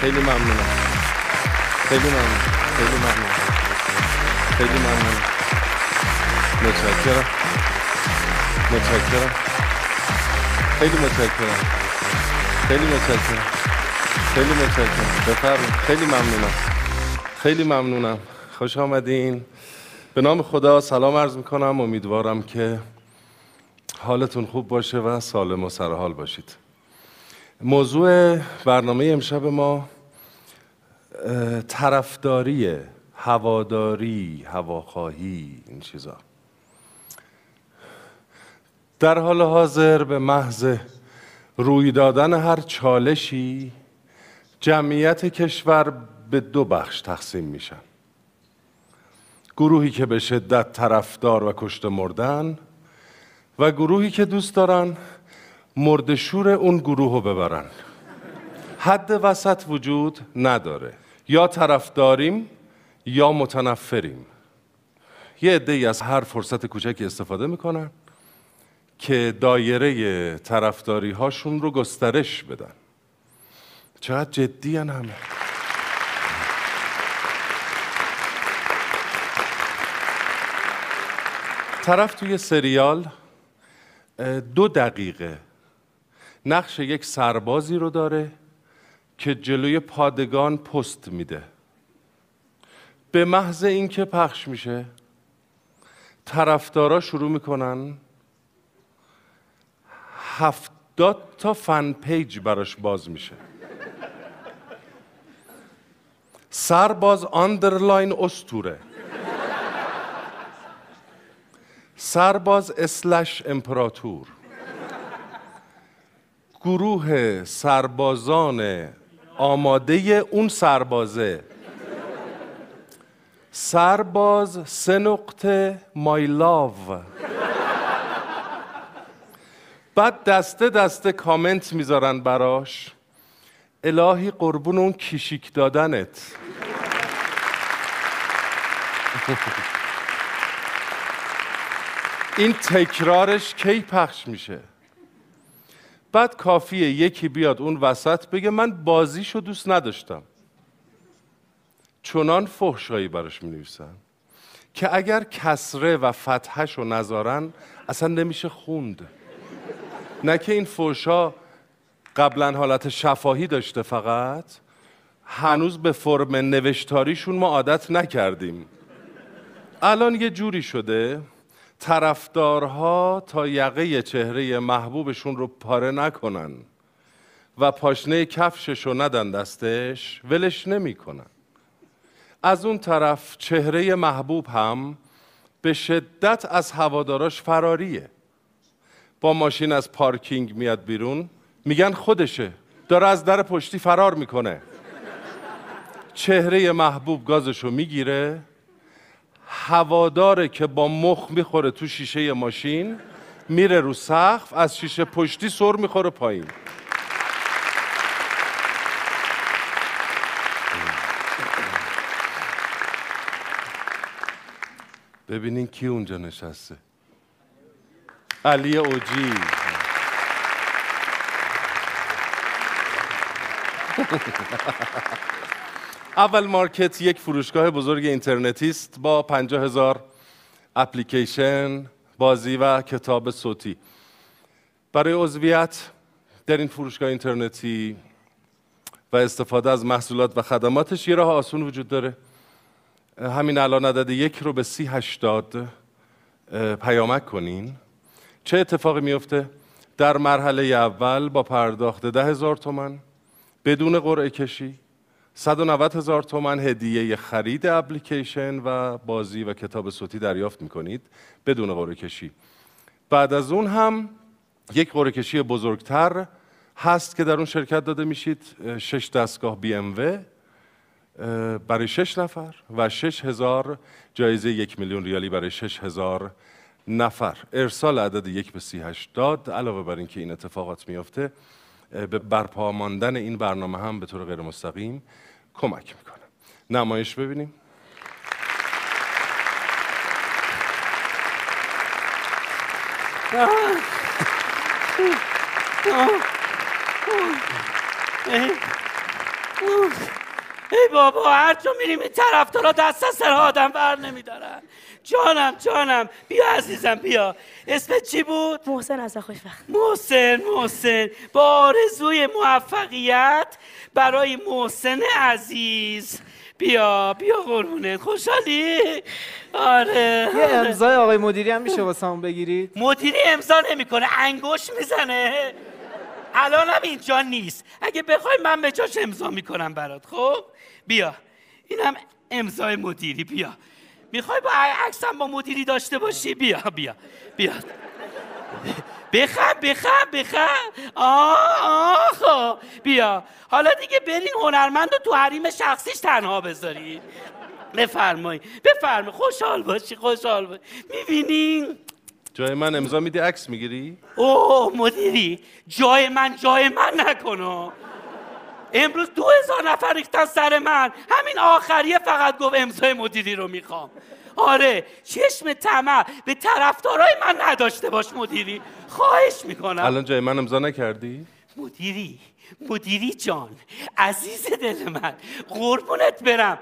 خیلی ممنونم. خیلی ممنون. خیلی ممنون. خیلی ممنون. متشکرم. متشکرم. خیلی متشکرم. خیلی متشکرم. خیلی متشکرم. بفرمایید. خیلی ممنونم. خیلی ممنونم. خوش آمدین. به نام خدا سلام عرض می‌کنم. امیدوارم که حالتون خوب باشه و سالم و سرحال باشید. موضوع برنامه امشب ما طرفداری هواداری هواخواهی این چیزا. در حال حاضر به محض روی دادن هر چالشی جمعیت کشور به دو بخش تقسیم میشن گروهی که به شدت طرفدار و کشته مردن و گروهی که دوست دارن مردشور اون گروه رو ببرن. حد وسط وجود نداره. یا طرفداریم یا متنفریم. یه عده از هر فرصت کوچکی استفاده می‌کنن که دایره طرفداری هاشون رو گسترش بدن. چقدر جدی همه. طرف توی سریال دو دقیقه نقش یک سربازی رو داره که جلوی پادگان پست میده. به محض اینکه پخش میشه طرفدارا شروع می‌کنن هفتاد تا fan page براش باز میشه. سرباز underline اسطوره. سرباز اسلش امپراتور. گروه سربازان آماده اون سربازه. سرباز سه نقطه مای لاو. بعد دسته دسته کامنت می‌ذارن براش. الهی قربون اون کیشیک دادنت. این تکرارش کی پخش میشه؟ بعد کافیه یکی بیاد اون وسط بگه من بازیشو دوست نداشتم. چنان فحشایی براش می نویسن که اگر کسره و فتحش رو نذارن اصلا نمیشه خوند. نه که این فوشا قبلا حالت شفاهی داشته فقط هنوز به فرم نوشتاریشون ما عادت نکردیم. الان یه جوری شده طرفدارها تا یقه چهره محبوبشون رو پاره نکنن و پاشنه کفشش رو ندن دستش ولش نمی‌کنن. از اون طرف چهره محبوب هم به شدت از هواداراش فراریه با ماشین از پارکینگ میاد بیرون میگن خودشه داره از در پشتی فرار می‌کنه. چهره محبوب گازشو می‌گیره هواداره که با مخ می‌خوره تو شیشه ماشین میره رو سقف از شیشه پشتی سر می‌خوره پایین. ببینین کی اونجا نشسته. علی اوجی. اول مارکت یک فروشگاه بزرگ اینترنتی است با پنجاه هزار اپلیکیشن بازی و کتاب صوتی. برای عضویت در این فروشگاه اینترنتی و استفاده از محصولات و خدماتش یه راه آسون وجود داره. همین الان عدد یک رو به سی هشتاد پیامک کنین. چه اتفاقی میفته؟ در مرحله اول با پرداخت ده هزار تومن بدون قرعه کشی. 190 هزار تومن هدیه خرید اپلیکیشن و بازی و کتاب صوتی دریافت می‌کنید بدون قرعه کشی. بعد از اون هم یک قرعه کشی بزرگتر هست که در اون شرکت داده میشید شش دستگاه بی ام و برای شش نفر و شش هزار جایزه یک میلیون ریالی برای شش هزار نفر. ارسال عدد یک به سی هشتاد علاوه بر اینکه این اتفاقات میفته به برپا ماندن این برنامه هم به طور غیر مستقیم کمک می‌کنه. نمایش ببینیم. ای بابا هر جا میریم این طرفدارا دست از سر آدم بر نمیدارن. جانم جانم. بیا عزیزم بیا. اسمت چی بود؟ محسن از خوشبخت. محسن محسن. با آرزوی موفقیت برای محسن عزیز. بیا بیا قربونت. خوشحالی؟ آره یه امضای آقای مدیری هم میشه واسه بگیرید؟ مدیری امضا نمی‌کنه انگوش می‌زنه. الانم اینجا نیست. اگه بخوای من به جاش امضا می‌کنم برات. خب؟ بیا. اینم امضای مدیری. بیا. می‌خوای با عکسم با مدیری داشته باشی؟ بیا بیا. بیا. بخم بخم بخم آه آه خب. بیا. حالا دیگه برین هنرمند رو تو حریم شخصیش تنها بذارید بفرمایید بفرمایید خوشحال باشی خوشحال باشی. می‌بینین جای من امضا میدی عکس می‌گیری؟ اوه مدیری جای من جای من نکنو امروز دو هزار نفر ریختن سر من. همین آخریه فقط گفت امضای مدیری رو می‌خوام. آره چشم طمع به طرفدارای من نداشته باش مدیری. خواهش می‌کنم. الان جای من امضا نکردی؟ مدیری مدیری جان عزیز دل من قربونت برم.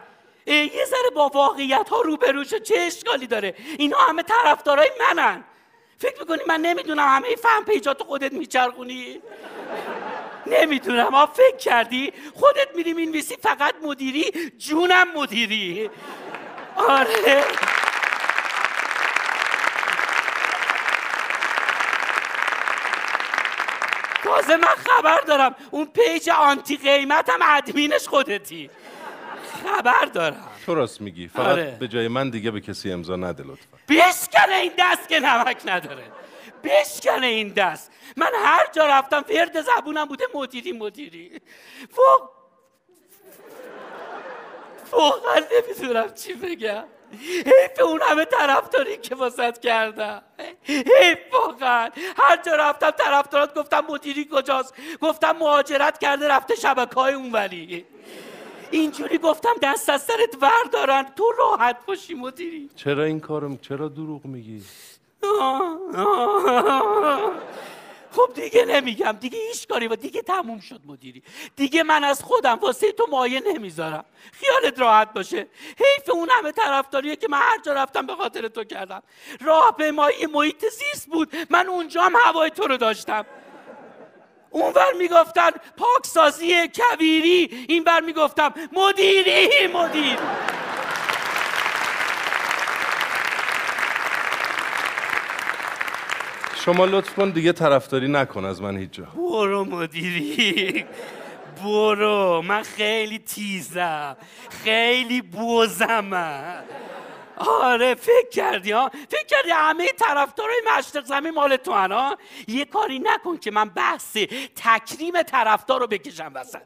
یه ذره با واقعیت ها روبرو شو چه اشکالی داره. اینا همه طرفدارای منن. فکر می‌کنی من نمی‌دونم همه فهم پیجات خودت میچرخونی؟ نمی‌دونم ها فکر کردی؟ خودت میری می‌نویسی فقط مدیری؟ جونم مدیری. آره. تازه من خبر دارم اون پیج آنتی قیمت هم ادمینش خودتی. خبر دارم. تو راست میگی. فقط آره. به جای من دیگه به کسی امضا نده لطفا. بشکنه این دست که نمک نداره. بشکنه این دست. من هر جا رفتم ورد زبونم بوده مدیری مدیری. فوق واقعا نمی‌دونم چی بگم. حیف اون همه طرفداری که واسط کردم. حیف واقعا. هر جا رفتم طرفدارات گفتم مدیری کجاست؟ گفتم مهاجرت کرده رفته شبکه های اونوری. اینجوری گفتم دست از سرت وردارن تو راحت باشی مدیری. چرا این کارم؟ چرا دروغ میگی؟ خب دیگه نمیگم. دیگه هیچ کاری و دیگه تموم شد مدیری. دیگه من از خودم واسه تو مایه نمی‌ذارم. خیالت راحت باشه. حیف اون همه طرفداریه که من هر جا رفتم به خاطر تو کردم. راهپیمایی محیط زیست بود. من اونجا هم هوای تو رو داشتم. اونور می‌گفتن پاکسازی کویری اینور می‌گفتم مدیری مدیر. شما لطف کن دیگه طرفداری نکن از من هیچ جا. برو مدیری. برو. من خیلی تیزم. خیلی بوزم آره فکر کردی ها فکر کردی همه طرفدارای مشرق زمین مال تو ها یه کاری نکن که من بحث تکریم طرفدار رو بکشم وسط.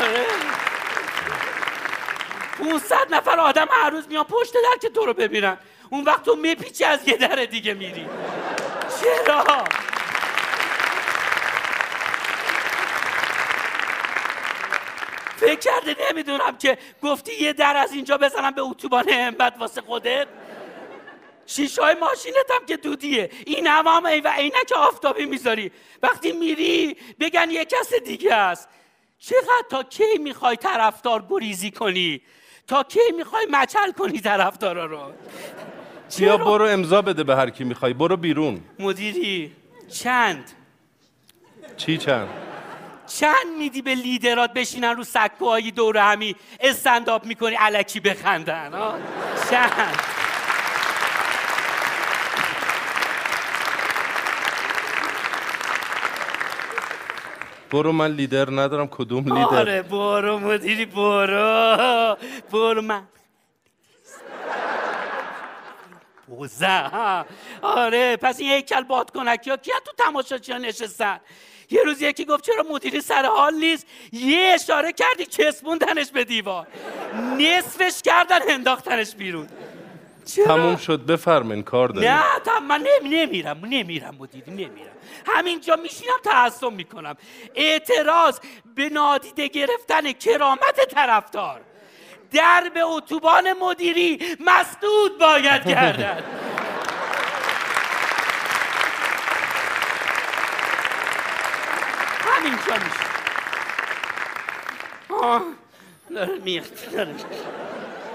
آره. 500 نفر آدم هر روز میان پشت در که تو رو ببینن. اون وقت تو میپیچی از یه در دیگه میری. چرا؟ فکر کرده نمی‌دونم که گفتی یه در از اینجا بزنم به اتوبان همت واسه خودت. شیشه های ماشینت هم که دودیه. این هم هم و عینک آفتابی می‌ذاری. وقتی میری بگن یه کس دیگه است. چقدر تا کی می‌خوای طرفدار گریزی کنی؟ تا کی می‌خوای مچل کنی طرفدارا رو؟ بیا برو امضا بده به هر کی می‌خوای. برو بیرون. مدیری چند؟ چی چند؟ چند میدی به لیدرات بشینن رو سکوهای دور همی استنداپ می‌کنی علکی بخندن؟ آه؟ چند؟ برو من لیدر ندارم کدوم لیدر؟ آره برو مدیری برو. برو من. بوزه آره پس این هیکل بادکنکی ها کیا تو تماشاچی ها نشستن؟ یه روز یکی گفت چرا مدیری سر حال نیست؟ یه اشاره کردی چسبوندنش به دیوار. نصفش کردن انداختنش بیرون. چرا؟ تموم شد بفرمین کار داریم. نه تا من نمی نمیرم نمیرم مدیری نمیرم. همینجا میشینم تعصب می‌کنم. اعتراض به نادیده گرفتن کرامت طرفدار. در به اتوبان مدیری مسدود باید گردد. آه داره میاد داره.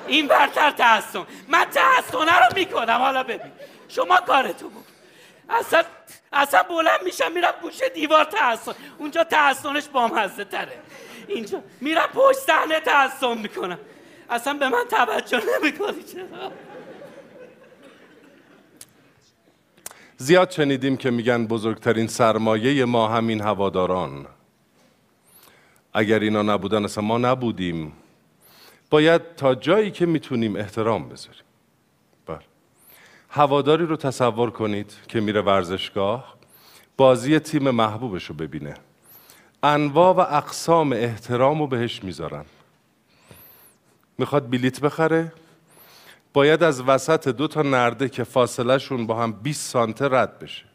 این برتر تحسن. من تحسنه رو می‌کنم حالا ببین. شما کارتو بکن. اصلا اصلا بلند میشم میرم گوشه دیوار تحسن. اونجا تحسنش بامزه تره اینجا. میرم پشت صحنه تحسن می‌کنم. اصلا به من توجه نمی‌کنی چرا؟ زیاد شنیدیم که میگن بزرگترین سرمایه ما همین هواداران. اگر اینا نبودن اصلا ما نبودیم. باید تا جایی که می‌تونیم احترام بذاریم. بله. هواداری رو تصور کنید که میره ورزشگاه بازی تیم محبوبش رو ببینه. انواع و اقسام احترام رو بهش می‌ذارن. می‌خواد بلیت بخره؟ باید از وسط دو تا نرده که فاصله شون با هم 20 سانته رد بشه.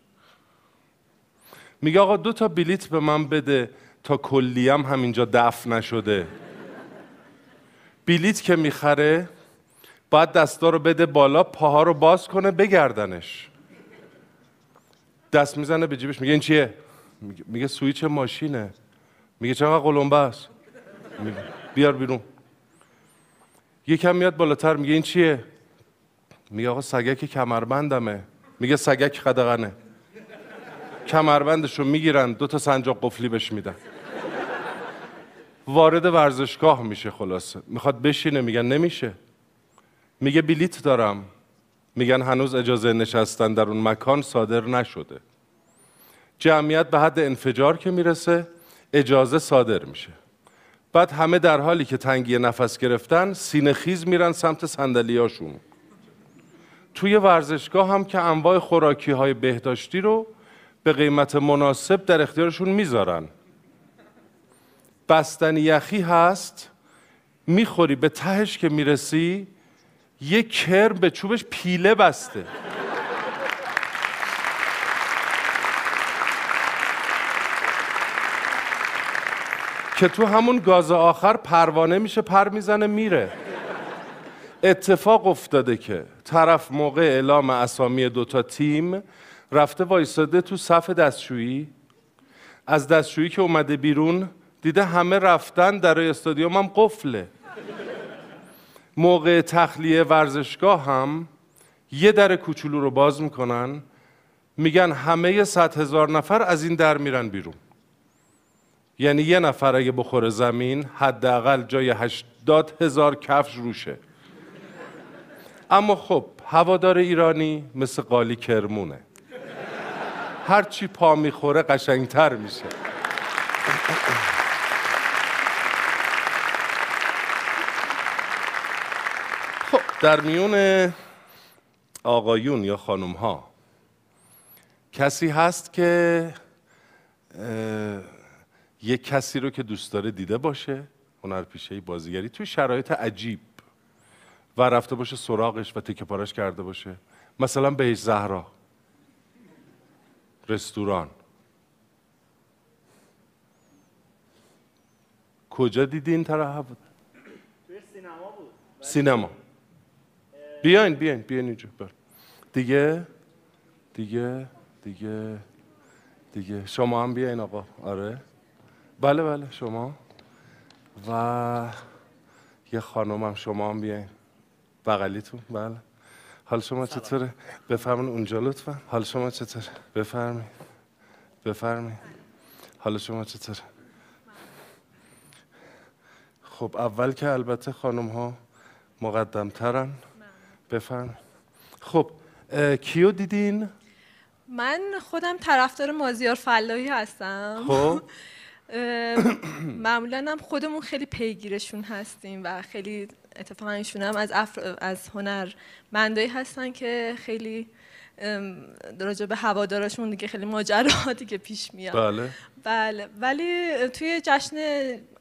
میگه آقا دو تا بلیت به من بده تا کلیم همینجا دفن نشده. بلیت که می‌خره باید دستا رو بده بالا پاها رو باز کنه بگردنش. دست می‌زنه به جیبش میگه این چیه؟ میگه, سویچ ماشینه. میگه چقدر قلمبه است بیار بیرون. یکم میاد بالاتر میگه این چیه؟ میگه آقا سگک کمربندمه. میگه سگک قدغنه کمربندش رو می‌گیرن دو تا سنجاق قفلی بهش میدن. وارد ورزشگاه میشه خلاصه. می‌خواد بشینه میگن نمیشه. میگه بلیت دارم. میگن هنوز اجازه نشستن در اون مکان صادر نشده. جمعیت به حد انفجار که می‌رسه اجازه صادر میشه. بعد همه در حالی که تنگی نفس گرفتن سینه خیز میرن سمت صندلیاشون توی ورزشگاه هم که انواع خوراکی های بهداشتی رو به قیمت مناسب در اختیارشون می‌ذارن. بستنی یخی هست می‌خوری به تهش که می‌رسی یه کرم به چوبش پیله بسته. که تو همون گاز آخر پروانه میشه پر می‌زنه میره. اتفاق افتاده که طرف موقع اعلام اسامی دوتا تیم رفته وایستاده تو صف دستشویی. از دستشویی که اومده بیرون دیده همه رفتن در استادیوم هم قفله. موقع تخلیه ورزشگاه هم یه در کوچولو رو باز می‌کنن. میگن همه صد هزار نفر از این در میرن بیرون. یعنی یه نفر اگه بخوره زمین حداقل جای هشتاد هزار کفش روشه. اما خب هوادار ایرانی مثل قالی کرمونه. هر چی پا می‌خوره قشنگتر میشه. خب در میون آقایون یا خانم ها کسی هست که یک کسی رو که دوست داره دیده باشه هنرپیشه بازیگری توی شرایط عجیب. و رفته باشه سراغش و تکه پارش کرده باشه. مثلا بهش زهرا. رستوران. کجا دیدی این طرح بود؟ سینما بود. سینما. بیاین بیاین بیاین اینجا بر. دیگه؟ دیگه؟ دیگه؟ دیگه؟ شما هم بیاین آقا. آره. بله بله شما. و یه خانم هم شما هم بیاین. بغلیتون بله. حال شما چطوره؟ بفرمین اونجا لطفا. حال شما چطوره؟ بفرمین بفرمین حال شما چطوره؟ خب اول که البته خانم ها مقدم ترن بفرمین خب کیو دیدین؟ من خودم طرفدار مازیار فلاحی هستم. خب. معمولا هم خودمون خیلی پیگیرشون هستیم و خیلی اتفاقا ایشون هم از افر... از هنر مندایی هستن که خیلی راجع به هوادارشون دیگه خیلی ماجراتی که پیش میاد. بله. بله. ولی توی جشن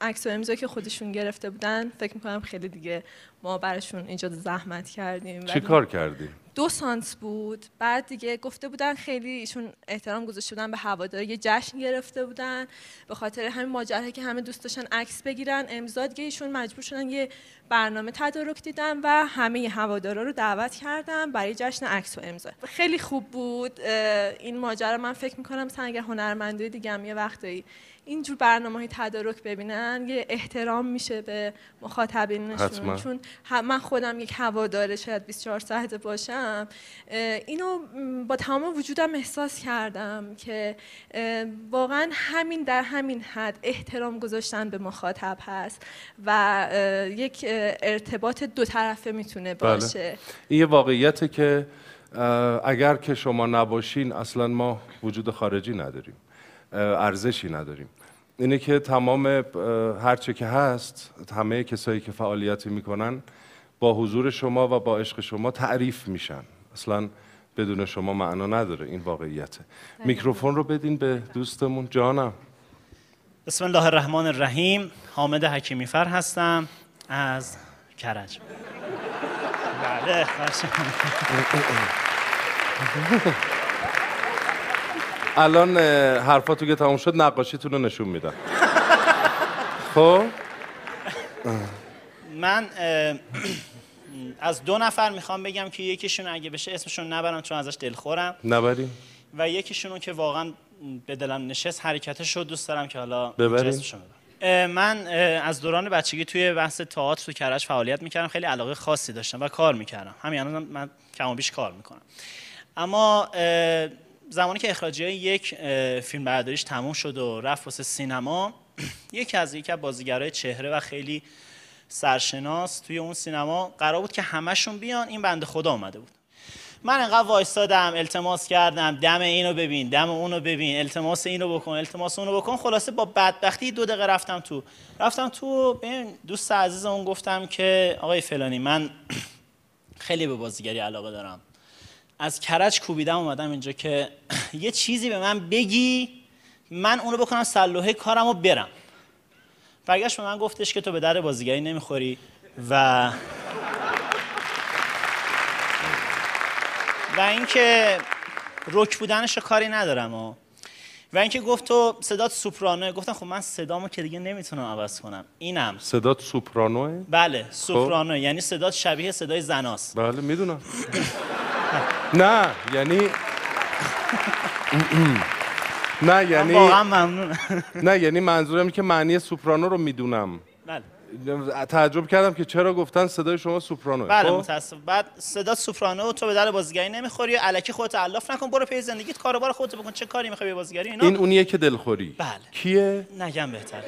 عکس و امضا که خودشون گرفته بودن فکر می‌کنم خیلی دیگه ما براشون اینجا زحمت کردیم. چی کار کردی؟ دو سانت بود. بعد دیگه گفته بودن خیلی ایشون احترام گذاشته بودن به هوادار یه جشن گرفته بودن. به خاطر همین ماجرا که همه دوست داشتن عکس بگیرن امضا دیگه ایشون مجبور شدن یه برنامه تدارک دیدن و همه هوادارا رو دعوت کردن برای جشن عکس و امضا. خیلی خوب بود. این ماجرا من فکر می‌کنم مثلا اگر هنرمندای دیگه هم یه وقتایی اینجور برنامه های تدارک ببینن یه احترام میشه به مخاطبینشون. چون من خودم یک هواداره شاید 24 ساعته باشم. اینو با تمام وجودم احساس کردم که واقعا همین در همین حد احترام گذاشتن به مخاطب هست و یک ارتباط دو طرفه می‌تونه بله. باشه. این یه واقعیته که اگر که شما نباشین اصلا ما وجود خارجی نداریم. ارزشی نداریم. اینه که تمام هرچه که هست همه کسایی که فعالیتی می‌کنن با حضور شما و با عشق شما تعریف میشن. اصلا بدون شما معنا نداره این واقعیته. میکروفون رو بدین به دوستمون جانم. بسم الله الرحمن الرحیم. حامد حکیمی فر هستم. از کرج. بله الان حرفاتو که تموم شد نقاشیتون رو نشون میدم. خب؟ من از دو نفر می‌خوام بگم که یکیشون اگه بشه اسمشون نبرم چون ازش دلخورم. نبریم. و یکیشون که واقعا به دلم نشست حرکتش رو دوست دارم که حالا ببریم. من از دوران بچگی توی بحث تئاتر تو کرج فعالیت می‌کردم خیلی علاقه خاصی داشتم و کار می‌کردم. همین الان من کم بیش کار می‌کنم. اما زمانی که اخراجی یک فیلم برداریش تموم شد و رفت واسه سینما یکی از یکی از بازیگرای چهره و خیلی سرشناس توی اون سینما قرار بود که همشون بیان. این بنده خدا اومده بود. من انقدر وایستادم التماس کردم. دم اینو ببین دم اونو ببین. التماس اینو بکن التماس اونو بکن. خلاصه با بدبختی دو دقیقه رفتم تو. رفتم تو به دوست عزیزمون گفتم که آقای فلانی من خیلی به بازیگری علاقه دارم. از کرج کوبیدم اومدم اینجا که یه چیزی به من بگی من اونو بکنم سلوحه کارم و برم. برگشت به من گفتش که تو به در بازیگری نمی‌خوری و و اینکه رک بودنش کاری ندارم و و اینکه گفت تو صدات سوپرانوه. گفتم خب من صدامو که دیگه نمی‌تونم عوض کنم. اینم. صدات سوپرانوه؟ بله سوپرانو یعنی صدات شبیه صدای زناست. بله می‌دونم. نه یعنی نه یعنی واقعا ممنونم نه یعنی منظورم که معنی سوپرانو رو می‌دونم. بله. تعجب کردم که چرا گفتن صدای شما سوپرانوه. بله خب؟ متاسف. بعد صدا سوپرانو تو به در بازیگری نمی‌خوری الکی خودت علاف نکن برو پی زندگیت کاروبار خودت بکن چه کاری می‌خوای به بازیگری؟ اینا این اونیه که دلخوری. بله. کیه؟ نگم بهتر.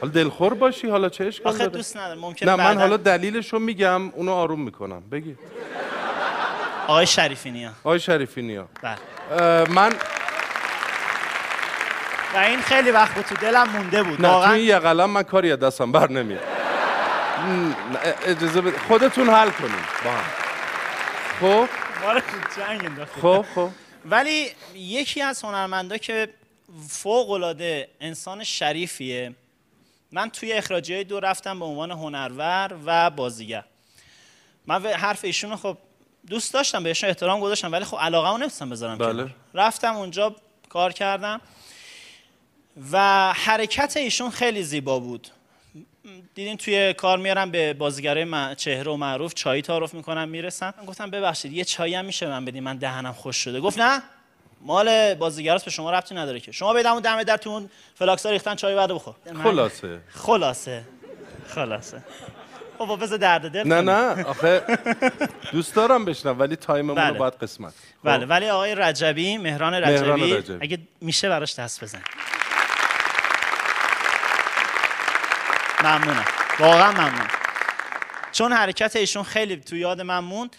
حالا دلخور باشی حالا چه اشکال آخه داره؟ دوست ندارم. ممکنه نه من حالا دلیلش رو میگم اونو آروم می‌کنم. بگی. آقای شریفی نیا آقای شریفی نیا بله من و این خیلی وقت بود تو دلم مونده بود. نه تو واقعا این یه قلم من کاری از دستم بر نمیاد. اجازه بده خودتون حل کنید با هم. خب. خب خب. ولی یکی از هنرمندا که فوق العاده انسان شریفیه من توی اخراجی دو رفتم به عنوان هنرور و بازیگر. من حرف ایشون خب دوست داشتم بهشون احترام گذاشتم ولی خب علاقه نمیستم بذارم بله. رفتم اونجا کار کردم. و حرکت ایشون خیلی زیبا بود. دیدین توی کار میارم به بازیگرای چهره و معروف چای تعارف می‌کنم می‌رسن من گفتم ببخشید یه چایی هم میشه من بدین؟ من دهنم خوش شده. گفت نه مال بازیگراست به شما ربطی نداره که. شما بدم اون دم در تو اون فلاکسا ریختن چای بعد بخور. خلاصه. خلاصه. خلاصه. خب بذار درد دل نه. نه. آخه دوست دارم بشنم ولی تایممون رو بله. باید قسمت. خب. بله. ولی آقای رجبی مهران رجبی, مهران رجبی. اگه میشه براش دست بزن. ممنونم. واقعا ممنون. چون حرکت ایشون خیلی تو یاد من موند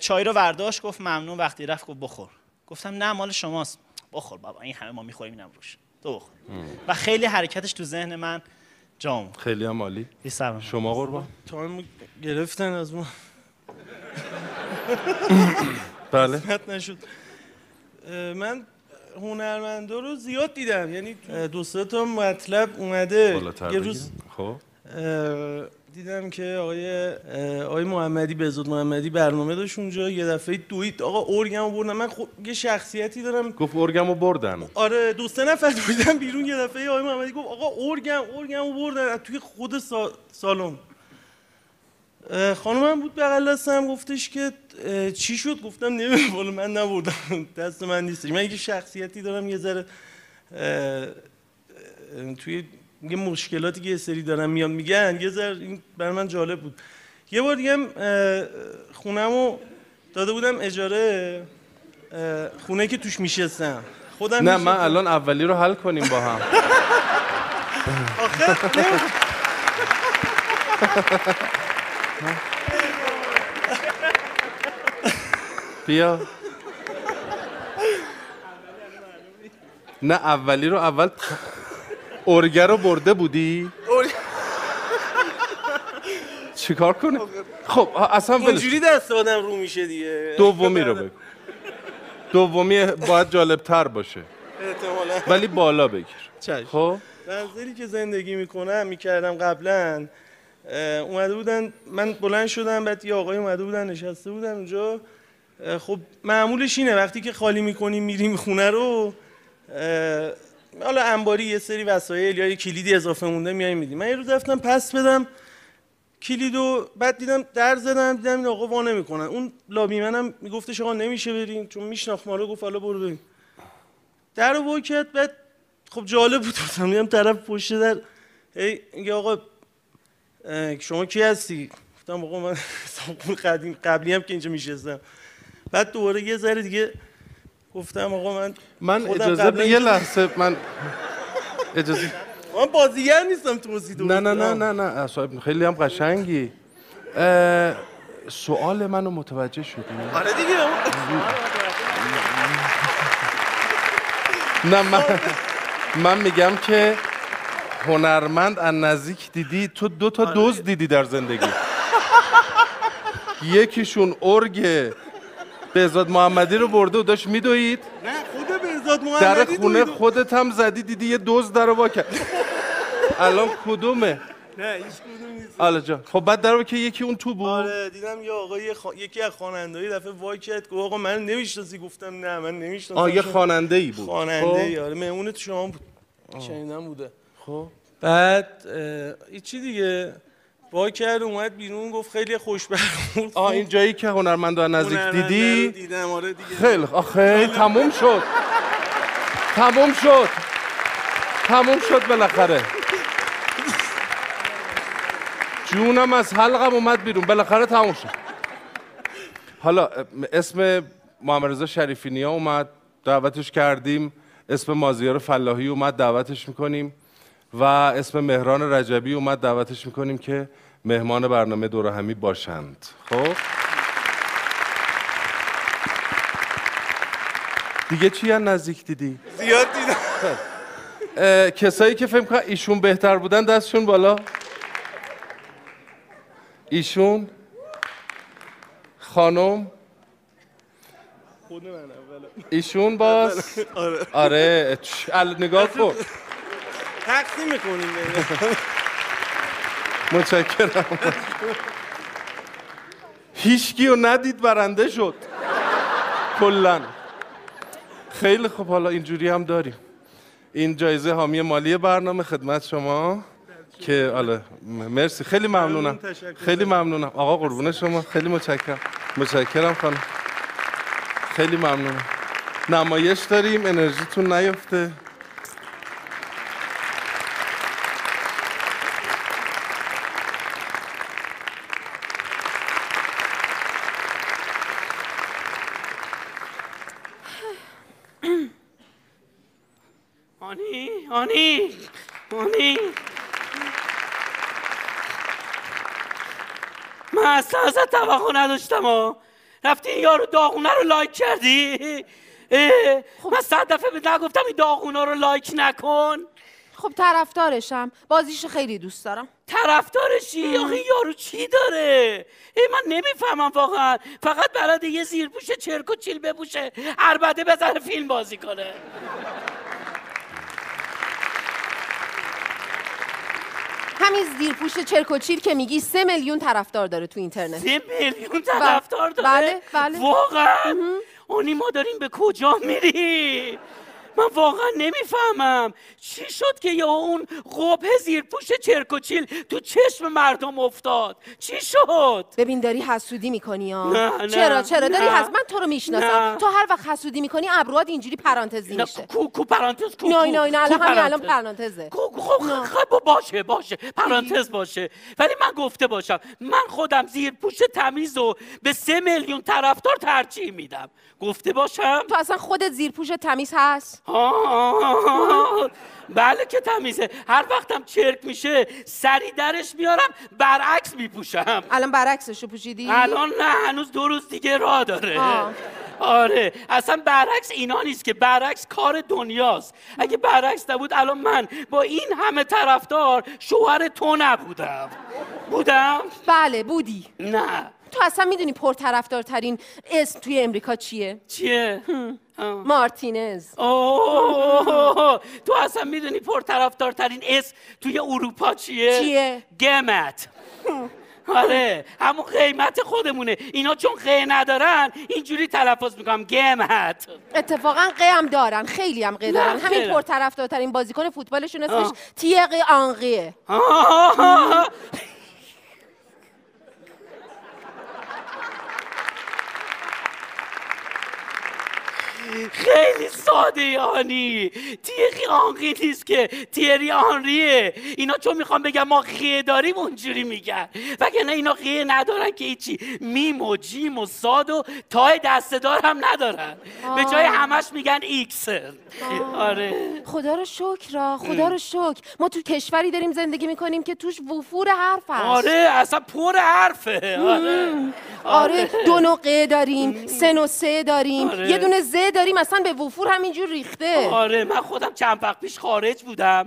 چای رو برداشت گفت ممنون وقتی رفت گفت بخور. گفتم نه مال شماست. بخور بابا این همه ما می‌خوریم اینم روش. تو بخور. و خیلی حرکتش تو ذهن من جا موند خیلی هم عالی. شما قربان. تایم گرفتن از ما. بله. نشد. من هنرمندا رو زیاد دیدم. یعنی دو سه تا مطلب اومده. یه روز. خب. دیدم که آقای آقای محمدی بهزاد محمدی برنامه داشت اونجا یه دفعه دوید آقا ارگم بردم. من خب یه شخصیتی دارم. گفت ارگمو بردن. آره دو سه نفر بیرون یه دفعه. آقای محمدی گفت آقا ارگم ارگم بردن. از توی خود سا- سالن. اه، خانمم بود بغل دستم. گفتش که چی شد؟ گفتم نمی‌دونم. والا من نبردم. دست من نیستش من یه شخصیتی دارم یه ذره توی یه مشکلاتی که یه سری دارن میان میگن یه ذره این برای من جالب بود یه بار دیگه خونمو داده بودم اجاره خونه که توش میشستم خودم نه من. الان اولی رو حل کنیم با هم. بیا نه اولی رو اول ارگه رو برده بودی؟ چیکار کنه خب اصلا ولش اینجوری دست آدم رو میشه دیگه. دومی رو بگو. دومی باید جالب تر باشه. احتمالاً. ولی بالا بگیر. خب؟ منزلی که زندگی می‌کنم می‌کردم قبلا اومده بودن من بلند شدم بعد یه آقای اومده بودن نشسته بودن اونجا. خب معمولش اینه وقتی که خالی می‌کنیم میریم خونه رو حالا انباری یه سری وسایل یا یه کلیدی اضافه مونده میایم میدیم من یه روز رفتم پس بدم کلیدو بعد دیدم در زدم دیدم این آقا وا نمی‌کنن اون لابی منم میگفتش آقا نمیشه بریم چون میشناخت ما رو گفت حالا برو بریم. در رو کرد بعد خب جالب بود. گفتم میام طرف پشت در هی میگه آقا شما کی هستی؟ گفتم آقا من قدیم قبلی هم که اینجا میشستم. بعد دوباره یه ذره دیگه گفتم آقا من من اجازه به یه لحظه من اجازه من بازیگر نیستم توضیح نه نه نه. نه نه. صاحب خیلی هم قشنگی. سوال منو متوجه شدی؟ آره دیگه. نه من من میگم که هنرمند از نزدیک دیدی تو دو تا دوز دیدی در زندگی. یکیشون ارگ بهزاد محمدی رو برده و داشت میدوید؟ نه خود بهزاد در محمدی خونه دوید. خودت هم زدی دیدی یه دوز در رو وا کرد. الان کدومه؟ نه هیچ کدوم نیست. آلا جان خب بعد در که یکی اون تو بود؟ آره دیدم یه آقای خا... یکی از خواننده‌ای دفعه وای کرد گفت آقا من نمی‌شناسی گفتم نه من نمی‌شناسم. آه یه خواننده ای بود. خواننده ای خب. آره مهمون شما بود. شنیدم بوده. خب. بعد اه، چی دیگه؟ وای کرد اومد بیرون گفت خیلی خوش برخورد آه این جایی که هنرمند نزدیک دیدی؟ دیدم آره دیگه. خیلی آخه تموم شد. تموم شد. تموم شد بالاخره. جونم از حلقم اومد بیرون. بالاخره تموم شد. حالا اسم محمد رضا شریفی نیا اومد دعوتش کردیم. اسم مازیار فلاحی اومد دعوتش می‌کنیم. و اسم مهران رجبی اومد دعوتش می‌کنیم که مهمان برنامه دور همی باشند. خب؟ دیگه چی نزدیک دیدی؟ زیاد دیدم. کسایی که فکر کنن ایشون بهتر بودن دستشون بالا. ایشون خانم. اولا ایشون باز. آره. آره. ال- نگاه کن. تقسیم می‌کنیم متشکرم. هیچکی رو ندید برنده شد. کلا. خیلی خب حالا اینجوری هم داریم. این جایزه حامی مالی برنامه خدمت شما که آله مرسی. خیلی ممنونم. خیلی ممنونم. آقا قربون شما. خیلی متشکرم. متشکرم خانم. خیلی ممنونم. نمایش داریم. انرژیتون نیفته آنی آنی آنی من اصلا ازت توقع نداشتم ها. رفتی این یارو داغونه رو لایک کردی؟ اه، من صد دفعه بهت نگفتم این داغونا رو لایک نکن. خب طرفدارشم. بازیشو خیلی دوست دارم. طرفدارشی؟ آخه یارو چی داره؟ ای من نمی‌فهمم واقعا. فقط بلد یه زیرپوش چرک و چیل بپوشه عربده بزنه فیلم بازی کنه. همین زیرپوش چرکوچیل که میگی سه میلیون طرفدار داره تو اینترنت. سه میلیون طرفدار داره؟ بله، بله. واقعا؟ اونی ما داریم به کجا میری من واقعا نمی‌فهمم. چی شد که یا اون قبه زیر پوش چرکوچیل تو چشم مردم افتاد؟ چی شد؟ ببین داری حسودی می‌کنی ها. نه، نه، چرا چرا؟ داری نه. حس من تو رو می‌شناسم. نه. تو هر وقت حسودی می‌کنی ابروات اینجوری پرانتزی نه، میشه. کو کو پرانتز کو نه کو، نه نه کو الان همین الان پرانتز. پرانتزه. کو- کو- خب خب باشه باشه پرانتز باشه. ولی من گفته باشم من خودم زیر پوش تمیز و به سه میلیون طرفدار ترجیح میدم. گفته باشم؟ تو اصلا خودت زیر پوش تمیز هست؟ آه، بله که تمیزه. هر وقتم چرک میشه سری درش میارم برعکس میپوشم. الان برعکسش رو پوشیدی؟ الان نه هنوز دو روز دیگه راه داره. آه. آره. اصلا برعکس اینا نیست که برعکس کار دنیاست. اگه برعکس نبود الان من با این همه طرفدار شوهر تو نبودم. بودم؟ بله بودی. نه. تو اصلا می‌دونی پرطرفدارترین اسم توی امریکا چیه؟ چیه. مارتینز. اوه. تو اصلا می‌دونی پرطرفدارترین اسم توی اروپا چیه؟ چیه؟ گمت. آره همون قیمت خودمونه. اینا چون قه ندارن اینجوری تلفظ می‌کنم. گمت. اتفاقا قه هم دارن. خیلی هم قه دارن. همین. پرطرفدارترین بازیکن فوتبالشون اسمش. تیغ آنقیه خیلی ساده یانی تیری آنری نیست که. تیری آنریه. اینا چون می‌خوام بگم ما خیه داریم اونجوری میگن. وگرنه اینا خیه ندارن که هیچی. میم و جیم و ساد و تای دستدار هم ندارن. به جای همش میگن ایکسر آره. خدا رو شکر را. خدا رو شکر. ما تو کشوری داریم زندگی می‌کنیم که توش وفور حرف هست. آره اصلا پر حرفه. آره. آره دو نقطه داریم سه و سه داریم. آره. یه دونه ز داریم اصلا به وفور همینجور ریخته. آره من خودم چند وقت پیش خارج بودم.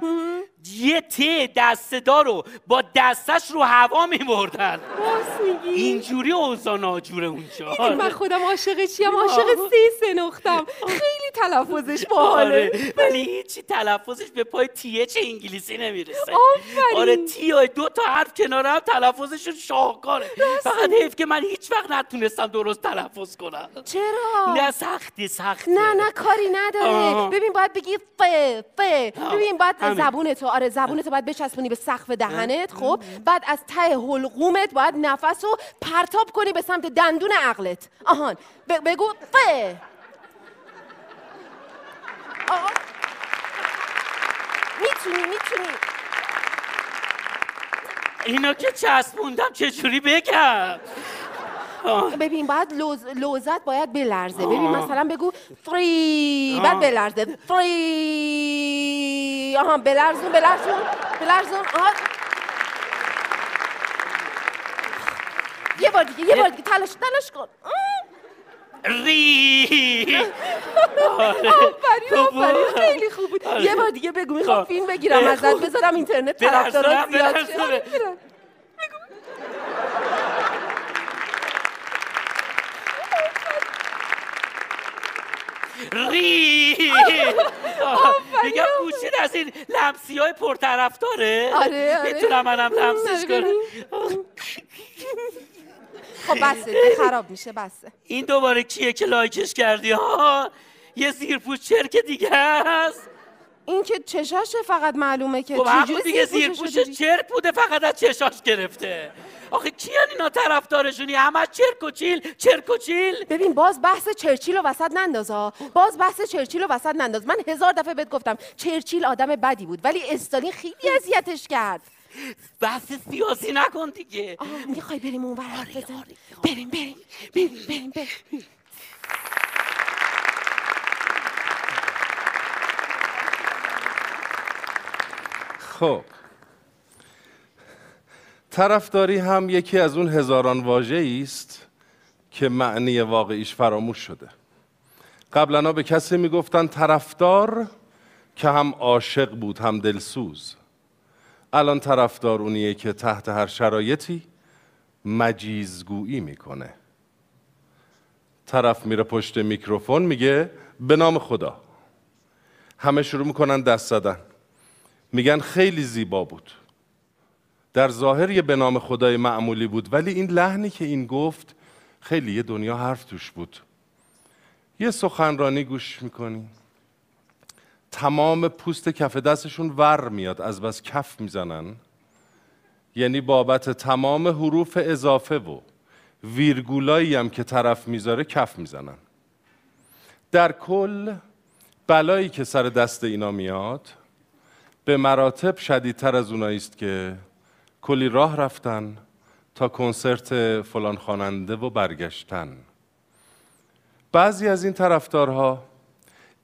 یه ته دسته‌دار رو با دستش رو هوا میبردن اینجوری اوضاع ناجوره اونجا می‌دونی من آره. خودم عاشق چیم؟ عاشق سه نقطم. خیلی تلفظش باحاله. آره ولی هیچی تلفظش به پای تیه چه انگلیسی نمی‌رسه. آفرین. آره تی دو تا حرف کنار هم تلفظشون شاهکاره. فقط حیف که من هیچ وقت نتونستم درست تلفظ کنم. چرا؟ نه سختی سختی. نه نه کاری نداره. آه. ببین باید بگی ف ف. ببین باید. زبون تو آره زبون تو باید بچسبونی به سقف دهنت خب؟ بعد از ته حلقومت باید نفس رو پرتاب کنی به سمت دندون عقلت. آهان ب- بگو ف. می‌تونی می‌تونی. اینا که چسبوندم چجوری بگم؟ ببین باید لوز... لوزت باید بلرزه ببین. مثلا بگو فری بعد. بلرزه فری آها بلرزون بلرزون بلرزون آها یه بار دیگه یه بار دیگه تلاش تلاش کن. ری آفرین بود. آفرین خیلی خوب بود آره. یه بار دیگه بگو می‌خوام خب. فیلم بگیرم ازت خوب. بذارم اینترنت طرفدارات زیاد شه. ری. میگم گوشید از این لمسی های پرطرفداره. آره، آره. می‌تونم منم لمسش کنم. خب بسه خراب میشه بسه. این دوباره کیه که لایکش کردی؟ ها یه زیرپوش چرک دیگه هست این که چشاشه فقط معلومه که خب چجوری دیگه زیرپوشش؟ چرک بوده فقط از چشاش گرفته. آخه کیان اینا طرفدارشونی؟ همه چرک و چیل چرک و چیل. ببین باز بحث چرچیل رو وسط ننداز ها باز بحث چرچیل رو وسط ننداز. من هزار دفعه بهت گفتم چرچیل آدم بدی بود ولی استالین خیلی اذیتش کرد. بحث سیاسی نکن دیگه. می‌خوای بریم اون آره، بزنیم آره، بریم بریم. بریم بریم بریم. خب. طرفداری هم یکی از اون هزاران واژه است که معنی واقعیش فراموش شده. قبلا به کسی می‌گفتن طرفدار که هم عاشق بود هم دلسوز. الان طرفدار اونیه که تحت هر شرایطی مجیزگویی می‌کنه. طرف میره پشت میکروفون میگه به نام خدا. همه شروع می‌کنن دست زدن. میگن خیلی زیبا بود. در ظاهر یه به نام خدای معمولی بود ولی این لحنی که این گفت خیلی یه دنیا حرف توش بود. یه سخنرانی گوش می‌کنی. تمام پوست کف دستشون ور میاد از بس کف می‌زنن. یعنی بابت تمام حروف اضافه و ویرگولایی هم که طرف می‌ذاره کف می‌زنن. در کل بلایی که سر دست اینا میاد به مراتب شدیدتر از اونایی است که کلی راه رفتن تا کنسرت فلان خواننده و برگشتن. بعضی از این طرفدارها